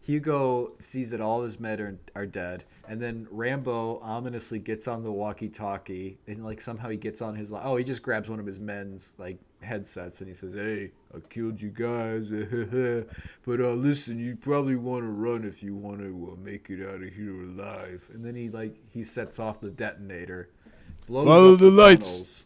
Hugo sees that all his men are, are dead, and then Rambo ominously gets on the walkie-talkie, and like somehow he gets on his oh he just grabs one of his men's like headsets and he says, "Hey, I killed you guys, <laughs> but uh, listen, you probably want to run if you want to uh, make it out of here alive. and then he like he sets off the detonator, blows Follow up the lights. tunnels.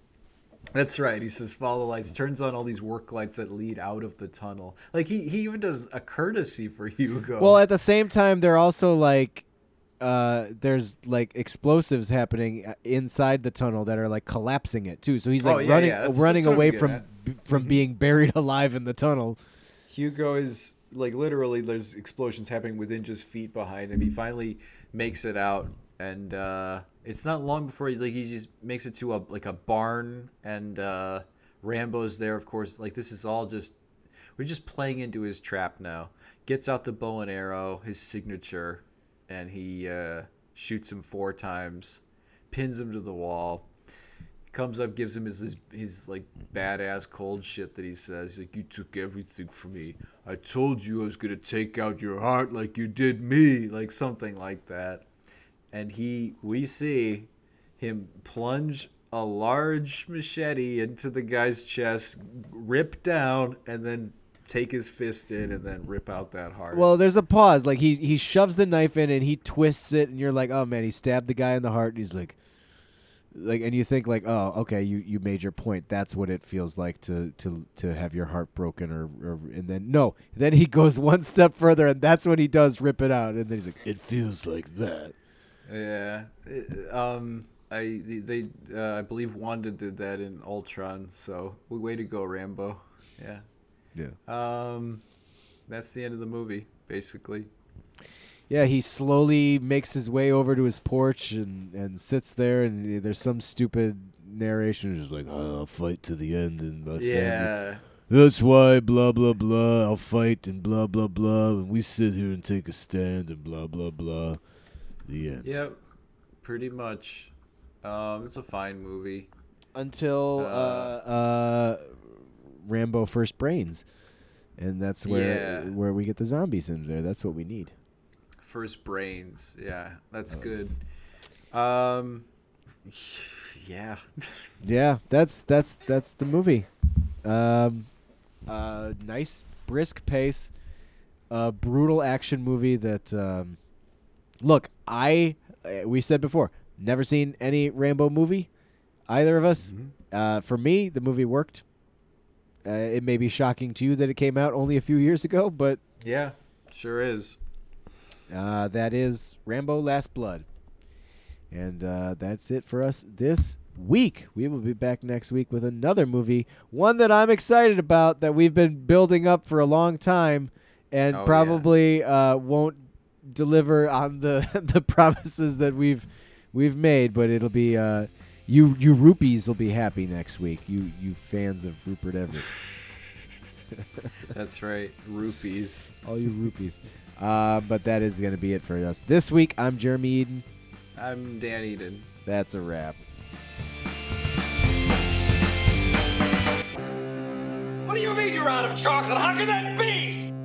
That's right. He says follow the lights, turns on all these work lights that lead out of the tunnel. Like he, he even does a courtesy for <laughs> Hugo. Well, at the same time, they're also like, uh, there's like explosives happening uh, inside the tunnel that are like collapsing it too. So he's Oh, like yeah, running yeah, that's- running that's away from b- from being buried <laughs> alive in the tunnel. Hugo is like literally there's explosions happening within just feet behind him. He finally makes it out and uh it's not long before he like he just makes it to a like a barn and uh Rambo's there of course. Like this is all just we're just playing into his trap now. Gets out the bow and arrow, his signature, and he uh shoots him four times, pins him to the wall comes up, gives him his, his his like badass cold shit that he says. He's like, "You took everything from me. I told you I was gonna take out your heart like you did me," like something like that. And he, we see him plunge a large machete into the guy's chest, rip down, and then take his fist in and then rip out that heart. Well, there's a pause. Like he he shoves the knife in and he twists it, and you're like, oh man, he stabbed the guy in the heart. And he's like, like, and you think like, oh, okay, you you made your point. That's what it feels like to to to have your heart broken, or, or and then no, then he goes <laughs> one step further, and that's when he does rip it out, and then he's like, It feels like that. Yeah. It- um. I they uh, I believe Wanda did that in Ultron. So way to go, Rambo. Yeah. Yeah. Um. That's the end of the movie, basically. Yeah, he slowly makes his way over to his porch and, and sits there, and there's some stupid narration just like, oh, I'll fight to the end and my family. Yeah. That's why blah blah blah. I'll fight and blah blah blah. And we sit here and take a stand and blah blah blah. The end. Yep. Pretty much. Um, it's a fine movie. Until uh, uh, Rambo First Brains, and that's where Yeah. where we get the zombie sims. There, that's what we need. First Brains. Yeah, that's good. Um, <laughs> yeah. <laughs> Yeah, that's that's that's the movie. Um, uh, nice brisk pace, uh, brutal action movie that. Um, look, I uh, we said before, never seen any Rambo movie, either of us. Uh, for me, the movie worked. Uh, it may be shocking to you that it came out only a few years ago, but yeah, sure is. uh, that is Rambo: Last Blood, and uh, that's it for us this week. We will be back next week with another movie, one that I'm excited about that we've been building up for a long time, and Oh, yeah. probably uh, won't deliver on the <laughs> the promises that we've we've made. But it'll be uh, you you rupees will be happy next week. You you fans of Rupert Everett. <laughs> That's right. Rupees. all you rupees. Uh, but that is going to be it for us this week. I'm Jeremy Eden. I'm Dan Eden. That's a wrap. What do you mean you're out of chocolate? How can that be?